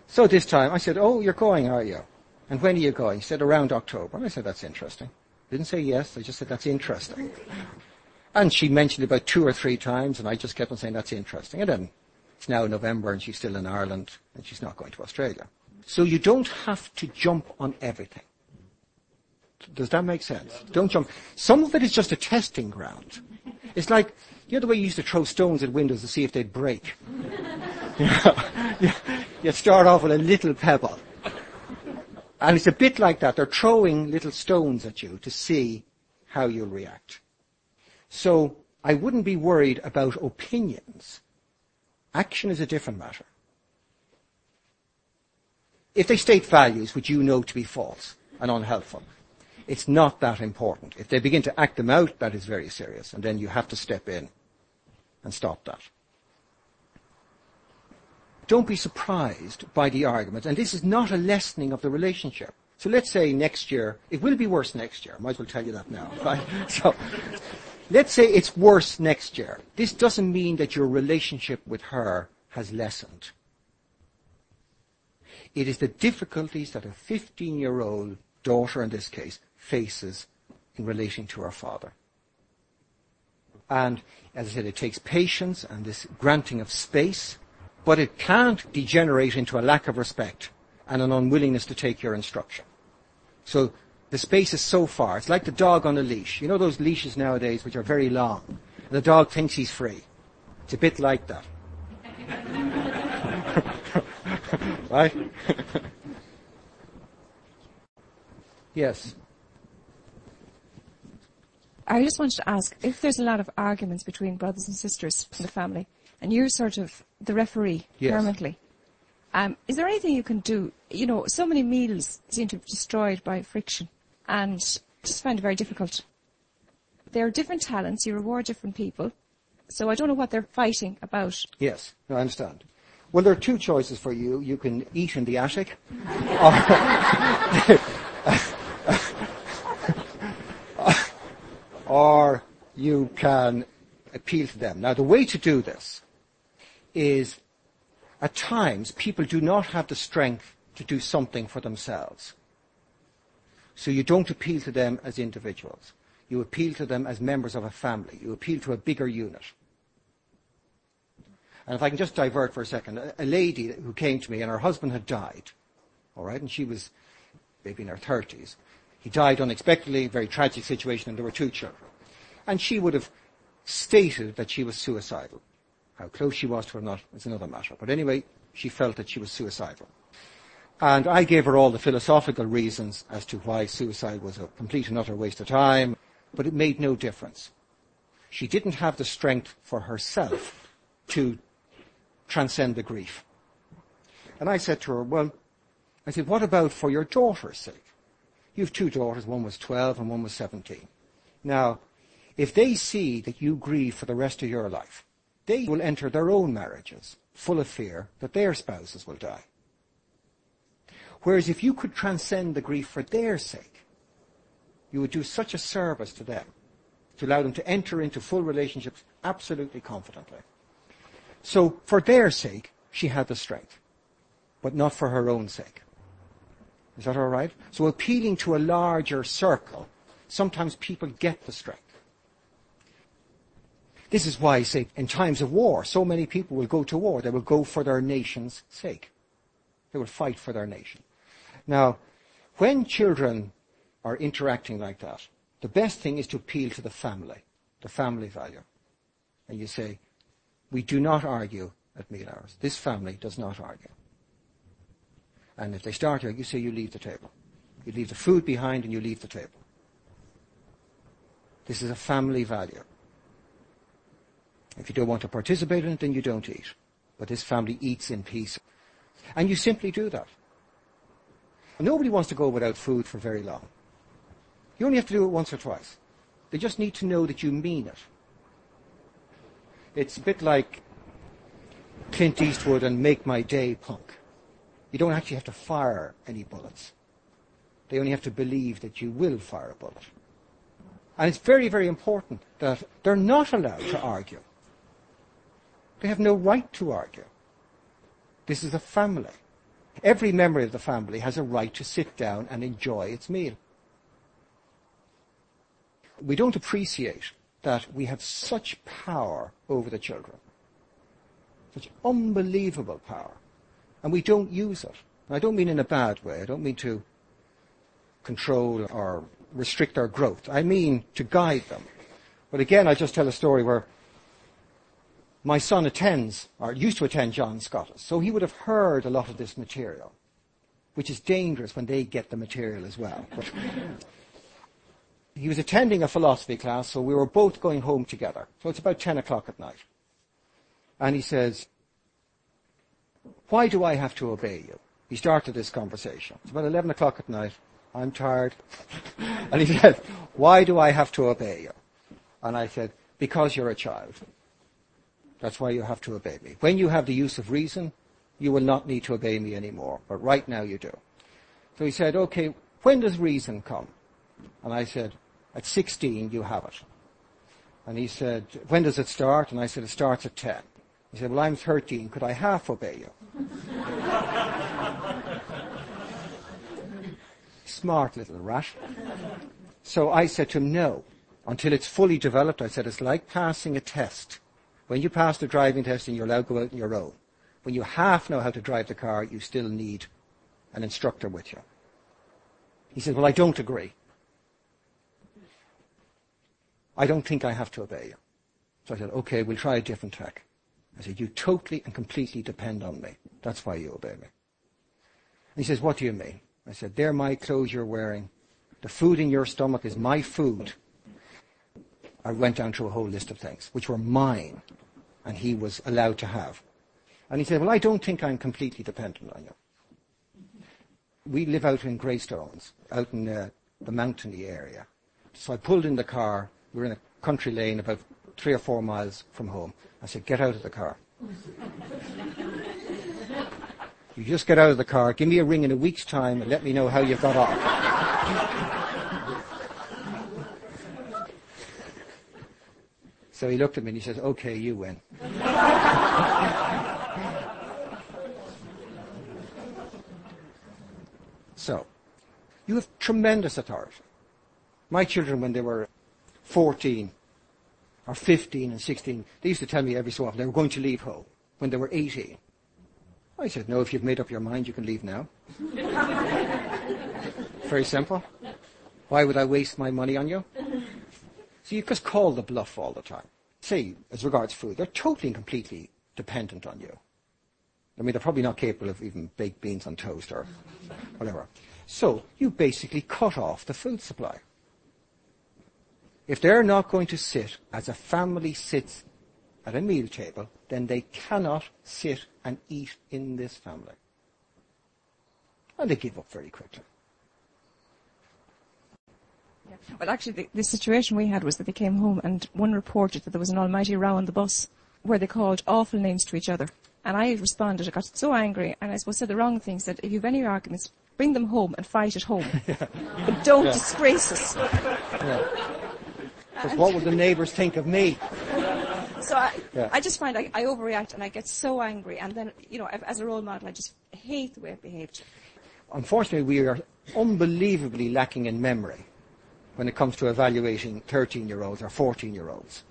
So this time, I said, "Oh, you're going, are you? And when are you going?" He said, "Around October." And I said, "That's interesting." Didn't say yes. I just said, "That's interesting." And she mentioned it about two or three times, and I just kept on saying, "That's interesting." And then it's now November and she's still in Ireland and she's not going to Australia. So you don't have to jump on everything. Does that make sense? Don't jump. Some of it is just a testing ground. It's like, you know the way you used to throw stones at windows to see if they'd break? you, know, you, you start off with a little pebble. And it's a bit like that. They're throwing little stones at you to see how you'll react. So I wouldn't be worried about opinions. Action is a different matter. If they state values which you know to be false and unhelpful, it's not that important. If they begin to act them out, that is very serious, and then you have to step in and stop that. Don't be surprised by the argument, and this is not a lessening of the relationship. So let's say next year, it will be worse next year. I might as well tell you that now. Right? So, let's say it's worse next year. This doesn't mean that your relationship with her has lessened. It is the difficulties that a 15 year old daughter in this case faces in relation to our father. And as I said, it takes patience and this granting of space, but it can't degenerate into a lack of respect and an unwillingness to take your instruction. So The space is so far. It's like the dog on a leash. You know those leashes nowadays which are very long? The dog thinks he's free. It's a bit like that. right? yes. I just wanted to ask if there's a lot of arguments between brothers and sisters in the family, and you're sort of the referee Yes. permanently. Um, is there anything you can do? You know, so many meals seem to be destroyed by friction, and just find it very difficult. There are different talents. You reward different people, so I don't know what they're fighting about. Yes, no, I understand. Well, there are two choices for you. You can eat in the attic, or, or you can appeal to them. Now, the way to do this is, at times, people do not have the strength to do something for themselves. So you don't appeal to them as individuals. You appeal to them as members of a family. You appeal to a bigger unit. And if I can just divert for a second, a, lady who came to me and her husband had died, all right, and she was maybe in her 30s. He died unexpectedly, very tragic situation, and there were two children. And she would have stated that she was suicidal. How close she was to or not is another matter. But anyway, she felt that she was suicidal. And I gave her all the philosophical reasons as to why suicide was a complete and utter waste of time, but it made no difference. She didn't have the strength for herself to transcend the grief. And I said to her, well, I said, what about for your daughter's sake? You have two daughters, one was 12 and one was 17. Now, if they see that you grieve for the rest of your life, they will enter their own marriages full of fear that their spouses will die. Whereas if you could transcend the grief for their sake, you would do such a service to them to allow them to enter into full relationships absolutely confidently. So for their sake, she had the strength, but not for her own sake. Is that all right? So appealing to a larger circle, sometimes people get the strength. This is why, say, in times of war, so many people will go to war. They will go for their nation's sake. They will fight for their nation. Now, when children are interacting like that, the best thing is to appeal to the family, the family value. And you say, we do not argue at meal hours. This family does not argue. And if they start arguing, you say you leave the table. You leave the food behind and you leave the table. This is a family value. If you don't want to participate in it, then you don't eat. But this family eats in peace. And you simply do that. Nobody wants to go without food for very long. You only have to do it once or twice. They just need to know that you mean it. It's a bit like Clint Eastwood and Make My Day punk. You don't actually have to fire any bullets. They only have to believe that you will fire a bullet. And it's very, very important that they're not allowed to argue. They have no right to argue. This is a family. Every member of the family has a right to sit down and enjoy its meal. We don't appreciate that we have such power over the children. Such unbelievable power. And we don't use it. And I don't mean in a bad way. I don't mean to control or restrict our growth. I mean to guide them. But again, I just tell a story where my son attends, or used to attend John Scottus, so he would have heard a lot of this material, which is dangerous when they get the material as well. But he was attending a philosophy class, so we were both going home together. So it's about 10 o'clock at night. And he says, why do I have to obey you? He started this conversation. It's about 11 o'clock at night. I'm tired. and he said, why do I have to obey you? And I said, because you're a child. That's why you have to obey me. When you have the use of reason, you will not need to obey me anymore. But right now you do. So he said, okay, when does reason come? And I said, at 16 you have it. And he said, when does it start? And I said, it starts at 10. He said, well, I'm 13. Could I half obey you? Smart little rat. So I said to him, no. Until it's fully developed, I said, it's like passing a test. When you pass the driving test and you're allowed to go out on your own, when you half know how to drive the car, you still need an instructor with you. He said, well, I don't agree. I don't think I have to obey you. So I said, okay, we'll try a different tack. I said, you totally and completely depend on me. That's why you obey me. And he says, what do you mean? I said, they're my clothes you're wearing. The food in your stomach is my food. I went down through a whole list of things, which were mine, and he was allowed to have. And he said, well, I don't think I'm completely dependent on you. We live out in Greystones, out in uh, the mountainy area. So I pulled in the car. We were in a country lane about three or four miles from home. I said, get out of the car. you just get out of the car, give me a ring in a week's time, and let me know how you got on. so he looked at me and he says, okay, you win. so, you have tremendous authority. My children, when they were 14, or 15 and 16, they used to tell me every so often they were going to leave home when they were 18. I said, no, if you've made up your mind, you can leave now. Very simple. Why would I waste my money on you? So you just call the bluff all the time. Say, as regards food, they're totally and completely dependent on you. I mean, they're probably not capable of even baked beans on toast or whatever. So you basically cut off the food supply. If they're not going to sit as a family sits at a meal table, then they cannot sit and eat in this family. And they give up very quickly. Yeah. Well, actually, the, the situation we had was that they came home and one reported that there was an almighty row on the bus where they called awful names to each other. And I responded, I got so angry, and I suppose said the wrong thing, said, if you've any arguments, bring them home and fight at home. yeah. But don't yeah. disgrace us. Because what would the neighbours think of me? So I, yeah. I just find I, I, overreact and I get so angry, and then you know, as a role model, I just hate the way I've behaved. Unfortunately, we are unbelievably lacking in memory when it comes to evaluating 13-year-olds or 14-year-olds.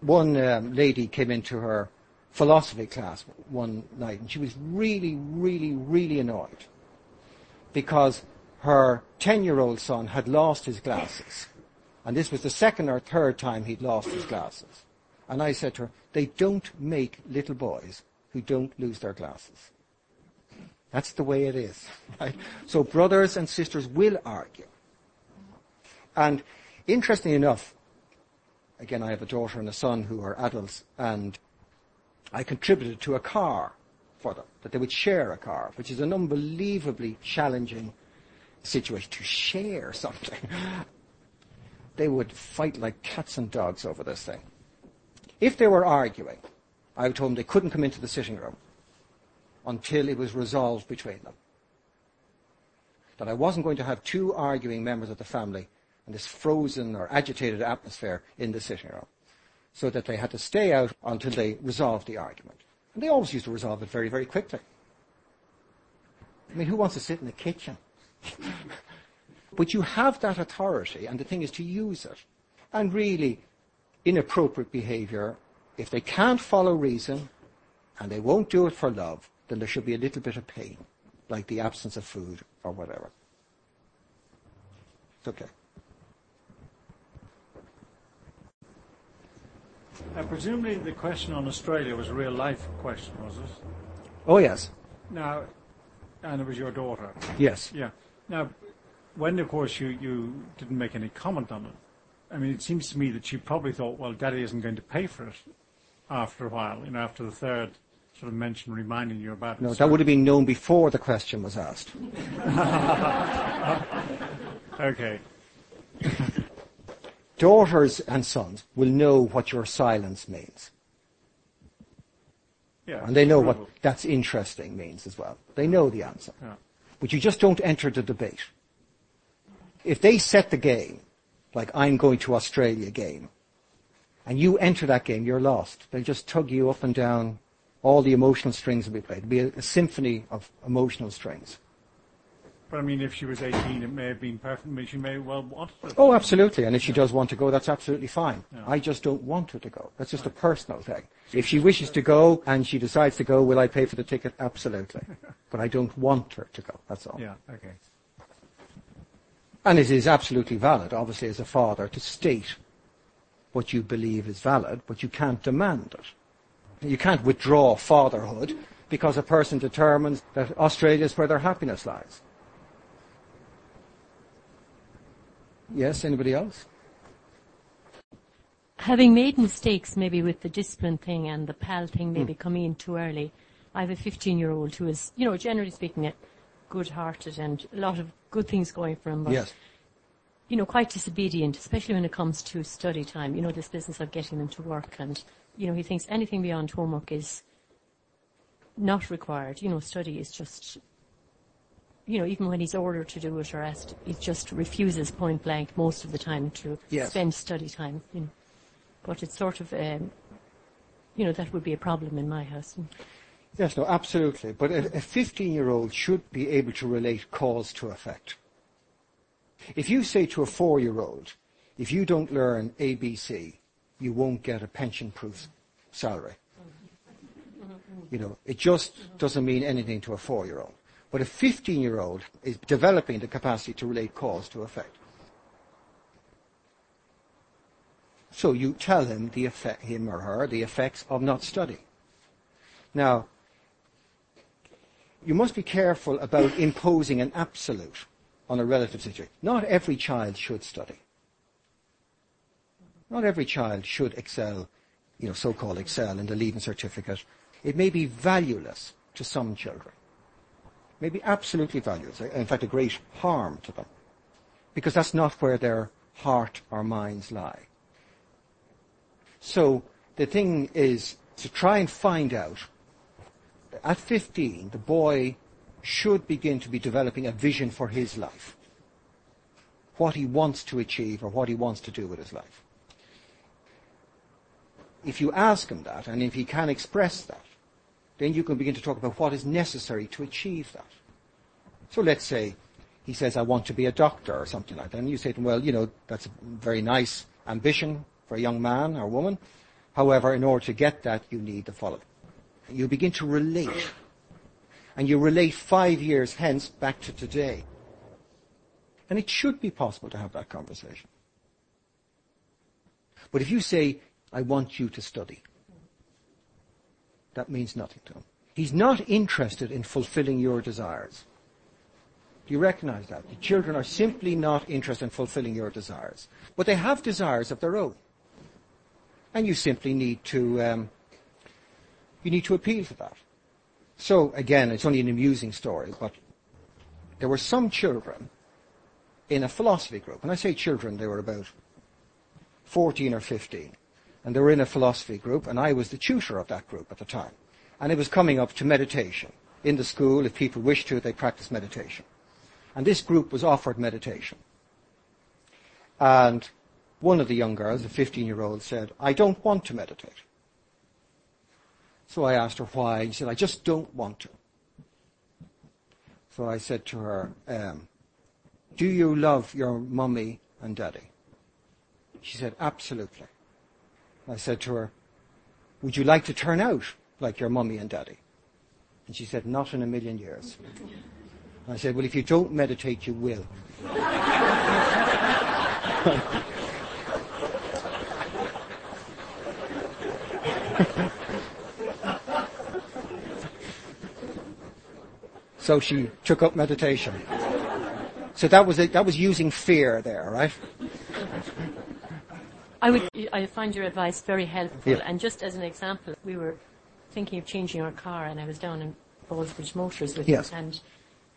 One um, lady came into her philosophy class one night, and she was really, really, really annoyed because her 10-year-old son had lost his glasses and this was the second or third time he'd lost his glasses. And I said to her, they don't make little boys who don't lose their glasses. That's the way it is. Right? So brothers and sisters will argue. And interestingly enough, again, I have a daughter and a son who are adults, and I contributed to a car for them, that they would share a car, which is an unbelievably challenging situation to share something they would fight like cats and dogs over this thing. If they were arguing, I told them they couldn't come into the sitting room until it was resolved between them. That I wasn't going to have two arguing members of the family in this frozen or agitated atmosphere in the sitting room. So that they had to stay out until they resolved the argument. And they always used to resolve it very, very quickly. I mean, who wants to sit in the kitchen? But you have that authority, and the thing is to use it. And really, inappropriate behaviour, if they can't follow reason, and they won't do it for love, then there should be a little bit of pain, like the absence of food or whatever. It's okay. Uh, presumably the question on Australia was a real life question, was it? Oh, yes. Now, and it was your daughter? Yes. Yeah. Now, when, of course, you, you didn't make any comment on it, I mean, it seems to me that you probably thought, well, Daddy isn't going to pay for it after a while, you know, after the third sort of mention reminding you about it. No, that would have been known before the question was asked. okay. Daughters and sons will know what your silence means. Yeah, and they know what that's interesting means as well. They know the answer. Yeah. But you just don't enter the debate. If they set the game, like I'm going to Australia game, and you enter that game, you're lost. They'll just tug you up and down. All the emotional strings will be played. It'll be a, a symphony of emotional strings. But I mean, if she was 18, it may have been perfect. But she may well want to. Oh, absolutely. And if she does want to go, that's absolutely fine. Yeah. I just don't want her to go. That's just right. a personal thing. If she wishes to go and she decides to go, will I pay for the ticket? Absolutely. but I don't want her to go. That's all. Yeah. Okay. And it is absolutely valid, obviously, as a father, to state what you believe is valid, but you can't demand it. You can't withdraw fatherhood because a person determines that Australia is where their happiness lies. Yes, anybody else? Having made mistakes maybe with the discipline thing and the PAL thing maybe hmm. coming in too early, I have a 15 year old who is, you know, generally speaking, good hearted and a lot of good things going for him, but, Yes. you know, quite disobedient, especially when it comes to study time, you know, this business of getting them to work and, you know, he thinks anything beyond homework is not required. You know, study is just, you know, even when he's ordered to do it or asked, he just refuses point blank most of the time to Yes. spend study time, you know. But it's sort of, um, you know, that would be a problem in my house. Yes, no, absolutely. But a, a 15 year old should be able to relate cause to effect. If you say to a four year old, if you don't learn ABC, you won't get a pension proof salary. You know, it just doesn't mean anything to a four year old. But a 15 year old is developing the capacity to relate cause to effect. So you tell him the effect, him or her, the effects of not studying. Now, you must be careful about imposing an absolute on a relative situation. Not every child should study. Not every child should excel, you know, so-called excel in the leaving certificate. It may be valueless to some children. Maybe absolutely valueless. Uh, in fact, a great harm to them. Because that's not where their heart or minds lie. So the thing is to try and find out at 15, the boy should begin to be developing a vision for his life. What he wants to achieve or what he wants to do with his life. If you ask him that, and if he can express that, then you can begin to talk about what is necessary to achieve that. So let's say he says, I want to be a doctor or something like that. And you say to him, well, you know, that's a very nice ambition for a young man or woman. However, in order to get that, you need the following. You begin to relate. And you relate five years hence back to today. And it should be possible to have that conversation. But if you say, I want you to study, that means nothing to him. He's not interested in fulfilling your desires. Do you recognize that? The children are simply not interested in fulfilling your desires. But they have desires of their own. And you simply need to, um, you need to appeal to that. So again, it's only an amusing story, but there were some children in a philosophy group. When I say children, they were about 14 or 15. And they were in a philosophy group, and I was the tutor of that group at the time. And it was coming up to meditation. In the school, if people wished to, they practiced meditation. And this group was offered meditation. And one of the young girls, a 15 year old, said, I don't want to meditate. So I asked her why. She said, I just don't want to. So I said to her, um, Do you love your mummy and daddy? She said, Absolutely. I said to her, Would you like to turn out like your mummy and daddy? And she said, Not in a million years. I said, Well, if you don't meditate, you will. so she took up meditation. So that was it, that was using fear there, right? I would, I find your advice very helpful. Yeah. And just as an example, we were thinking of changing our car, and I was down in Ballsbridge Motors with Yes. him, and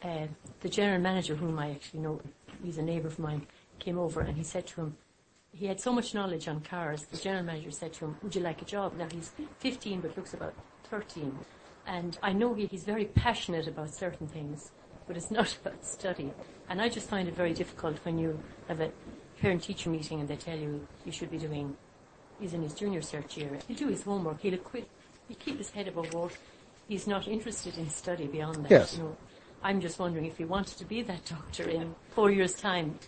uh, the general manager, whom I actually know, he's a neighbour of mine, came over and he said to him, he had so much knowledge on cars. The general manager said to him, "Would you like a job?" Now he's 15, but looks about 13, and I know he, he's very passionate about certain things, but it's not about study. And I just find it very difficult when you have a parent-teacher meeting and they tell you you should be doing. He's in his junior cert year. He'll do his homework. He'll quit. He'll keep his head above water. He's not interested in study beyond that. Yes. You know, I'm just wondering if he wanted to be that doctor in four years' time.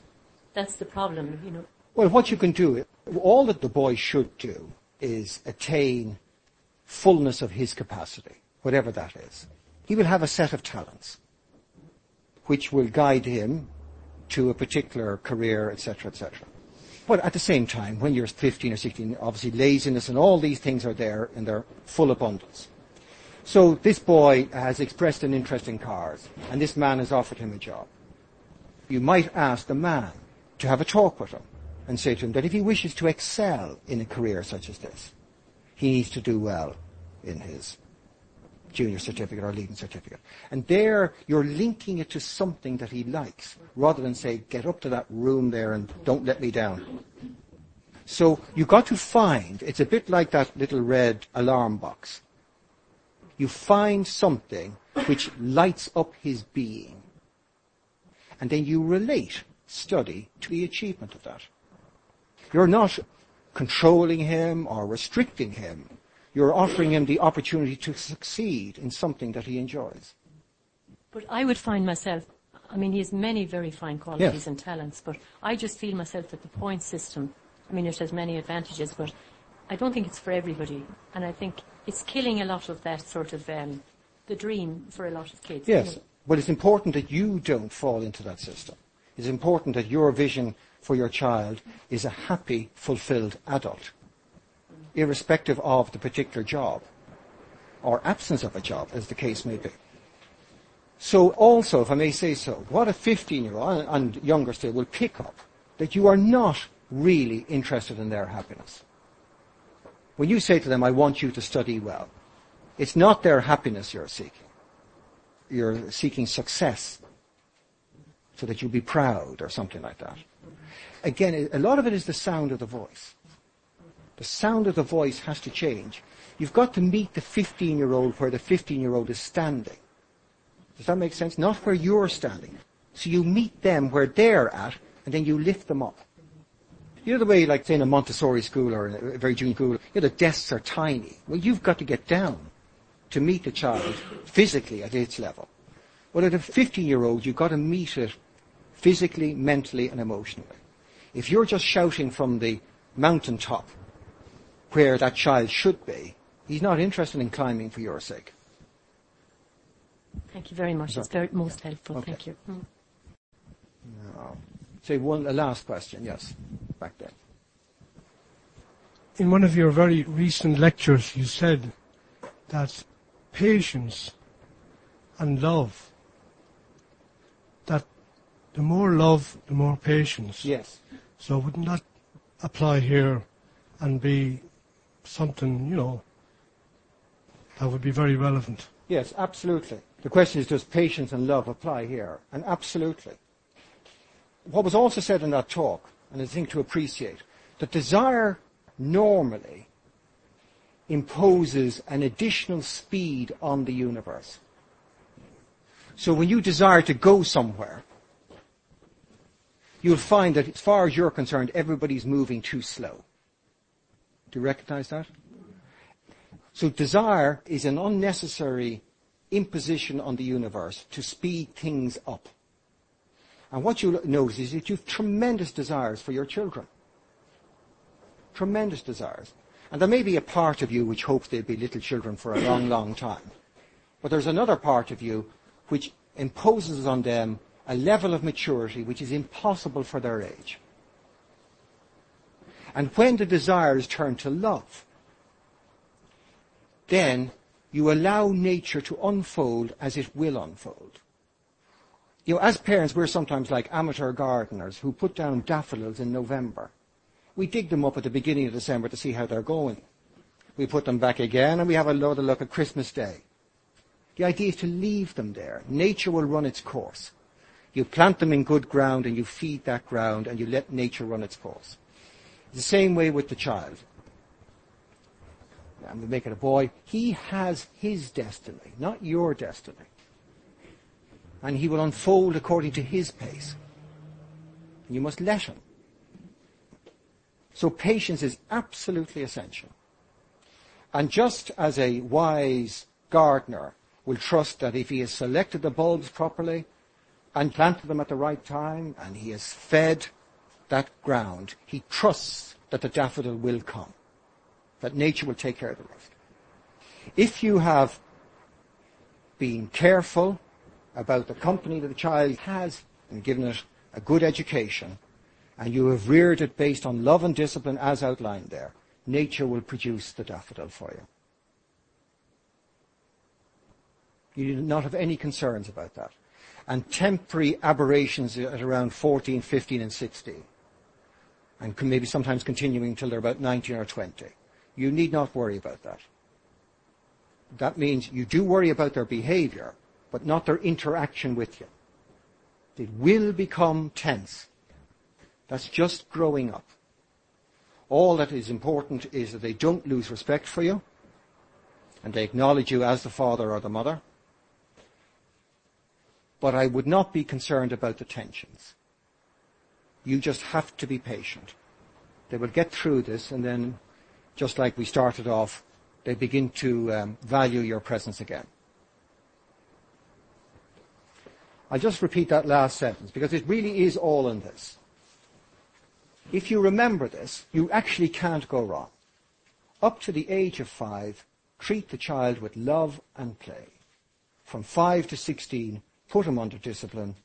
That's the problem, you know. Well, what you can do, all that the boy should do is attain fullness of his capacity, whatever that is. He will have a set of talents which will guide him to a particular career, etc., etc. But at the same time, when you're 15 or 16, obviously laziness and all these things are there in their full abundance. So this boy has expressed an interest in cars, and this man has offered him a job. You might ask the man to have a talk with him and say to him that if he wishes to excel in a career such as this, he needs to do well in his junior certificate or leaving certificate. And there you're linking it to something that he likes, rather than say, get up to that room there and don't let me down. So you've got to find, it's a bit like that little red alarm box. You find something which lights up his being. And then you relate study to the achievement of that. You're not controlling him or restricting him. You're offering him the opportunity to succeed in something that he enjoys. But I would find myself, I mean, he has many very fine qualities Yes. and talents, but I just feel myself that the point system, I mean, it has many advantages, but I don't think it's for everybody. And I think it's killing a lot of that sort of, um, the dream for a lot of kids. Yes, know. but it's important that you don't fall into that system. It's important that your vision for your child is a happy, fulfilled adult, irrespective of the particular job or absence of a job, as the case may be. So also, if I may say so, what a 15-year-old and younger still will pick up that you are not really interested in their happiness. When you say to them, I want you to study well, it's not their happiness you're seeking you're seeking success so that you'll be proud or something like that. Again, a lot of it is the sound of the voice. The sound of the voice has to change. You've got to meet the 15 year old where the 15 year old is standing. Does that make sense? Not where you're standing. So you meet them where they're at and then you lift them up. You know the way, like say in a Montessori school or a very junior school, you know, the desks are tiny. Well, you've got to get down to meet the child physically at its level. Well, at a 15-year-old, you've got to meet it physically, mentally, and emotionally. If you're just shouting from the mountaintop where that child should be, he's not interested in climbing for your sake. Thank you very much. It's very most helpful. Okay. Thank you. Mm. No. Say one, a last question, yes, back there. In one of your very recent lectures, you said that patience and love, that the more love, the more patience. Yes. So wouldn't that apply here and be something, you know, that would be very relevant? Yes, absolutely. The question is, does patience and love apply here? And absolutely. What was also said in that talk, and a thing to appreciate, that desire normally imposes an additional speed on the universe. So when you desire to go somewhere, you'll find that as far as you're concerned, everybody's moving too slow. Do you recognize that? So desire is an unnecessary imposition on the universe to speed things up. And what you'll notice is that you have tremendous desires for your children. Tremendous desires. And there may be a part of you which hopes they'll be little children for a long, long time. But there's another part of you which imposes on them a level of maturity which is impossible for their age. And when the desires turn to love, then you allow nature to unfold as it will unfold. You know, as parents, we're sometimes like amateur gardeners who put down daffodils in November. We dig them up at the beginning of December to see how they're going. We put them back again and we have a another look at Christmas Day. The idea is to leave them there. Nature will run its course. You plant them in good ground and you feed that ground and you let nature run its course. The same way with the child. I'm going to make it a boy. He has his destiny, not your destiny. And he will unfold according to his pace. You must let him. So patience is absolutely essential. And just as a wise gardener will trust that if he has selected the bulbs properly and planted them at the right time and he has fed that ground, he trusts that the daffodil will come, that nature will take care of the rest. If you have been careful about the company that the child has and given it a good education, and you have reared it based on love and discipline as outlined there, nature will produce the daffodil for you. You do not have any concerns about that. And temporary aberrations at around 14, 15 and 16. And maybe sometimes continuing until they're about 19 or 20. You need not worry about that. That means you do worry about their behavior, but not their interaction with you. They will become tense. That's just growing up. All that is important is that they don't lose respect for you, and they acknowledge you as the father or the mother. But I would not be concerned about the tensions. You just have to be patient. They will get through this, and then, just like we started off, they begin to um, value your presence again. I'll just repeat that last sentence because it really is all in this. If you remember this, you actually can't go wrong. Up to the age of five, treat the child with love and play. From five to 16, put him under discipline,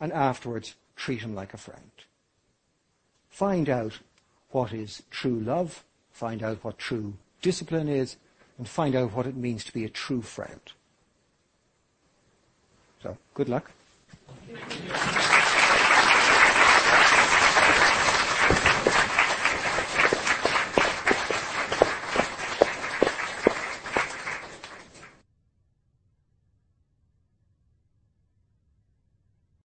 and afterwards treat him like a friend. Find out what is true love, find out what true discipline is, and find out what it means to be a true friend. So, good luck.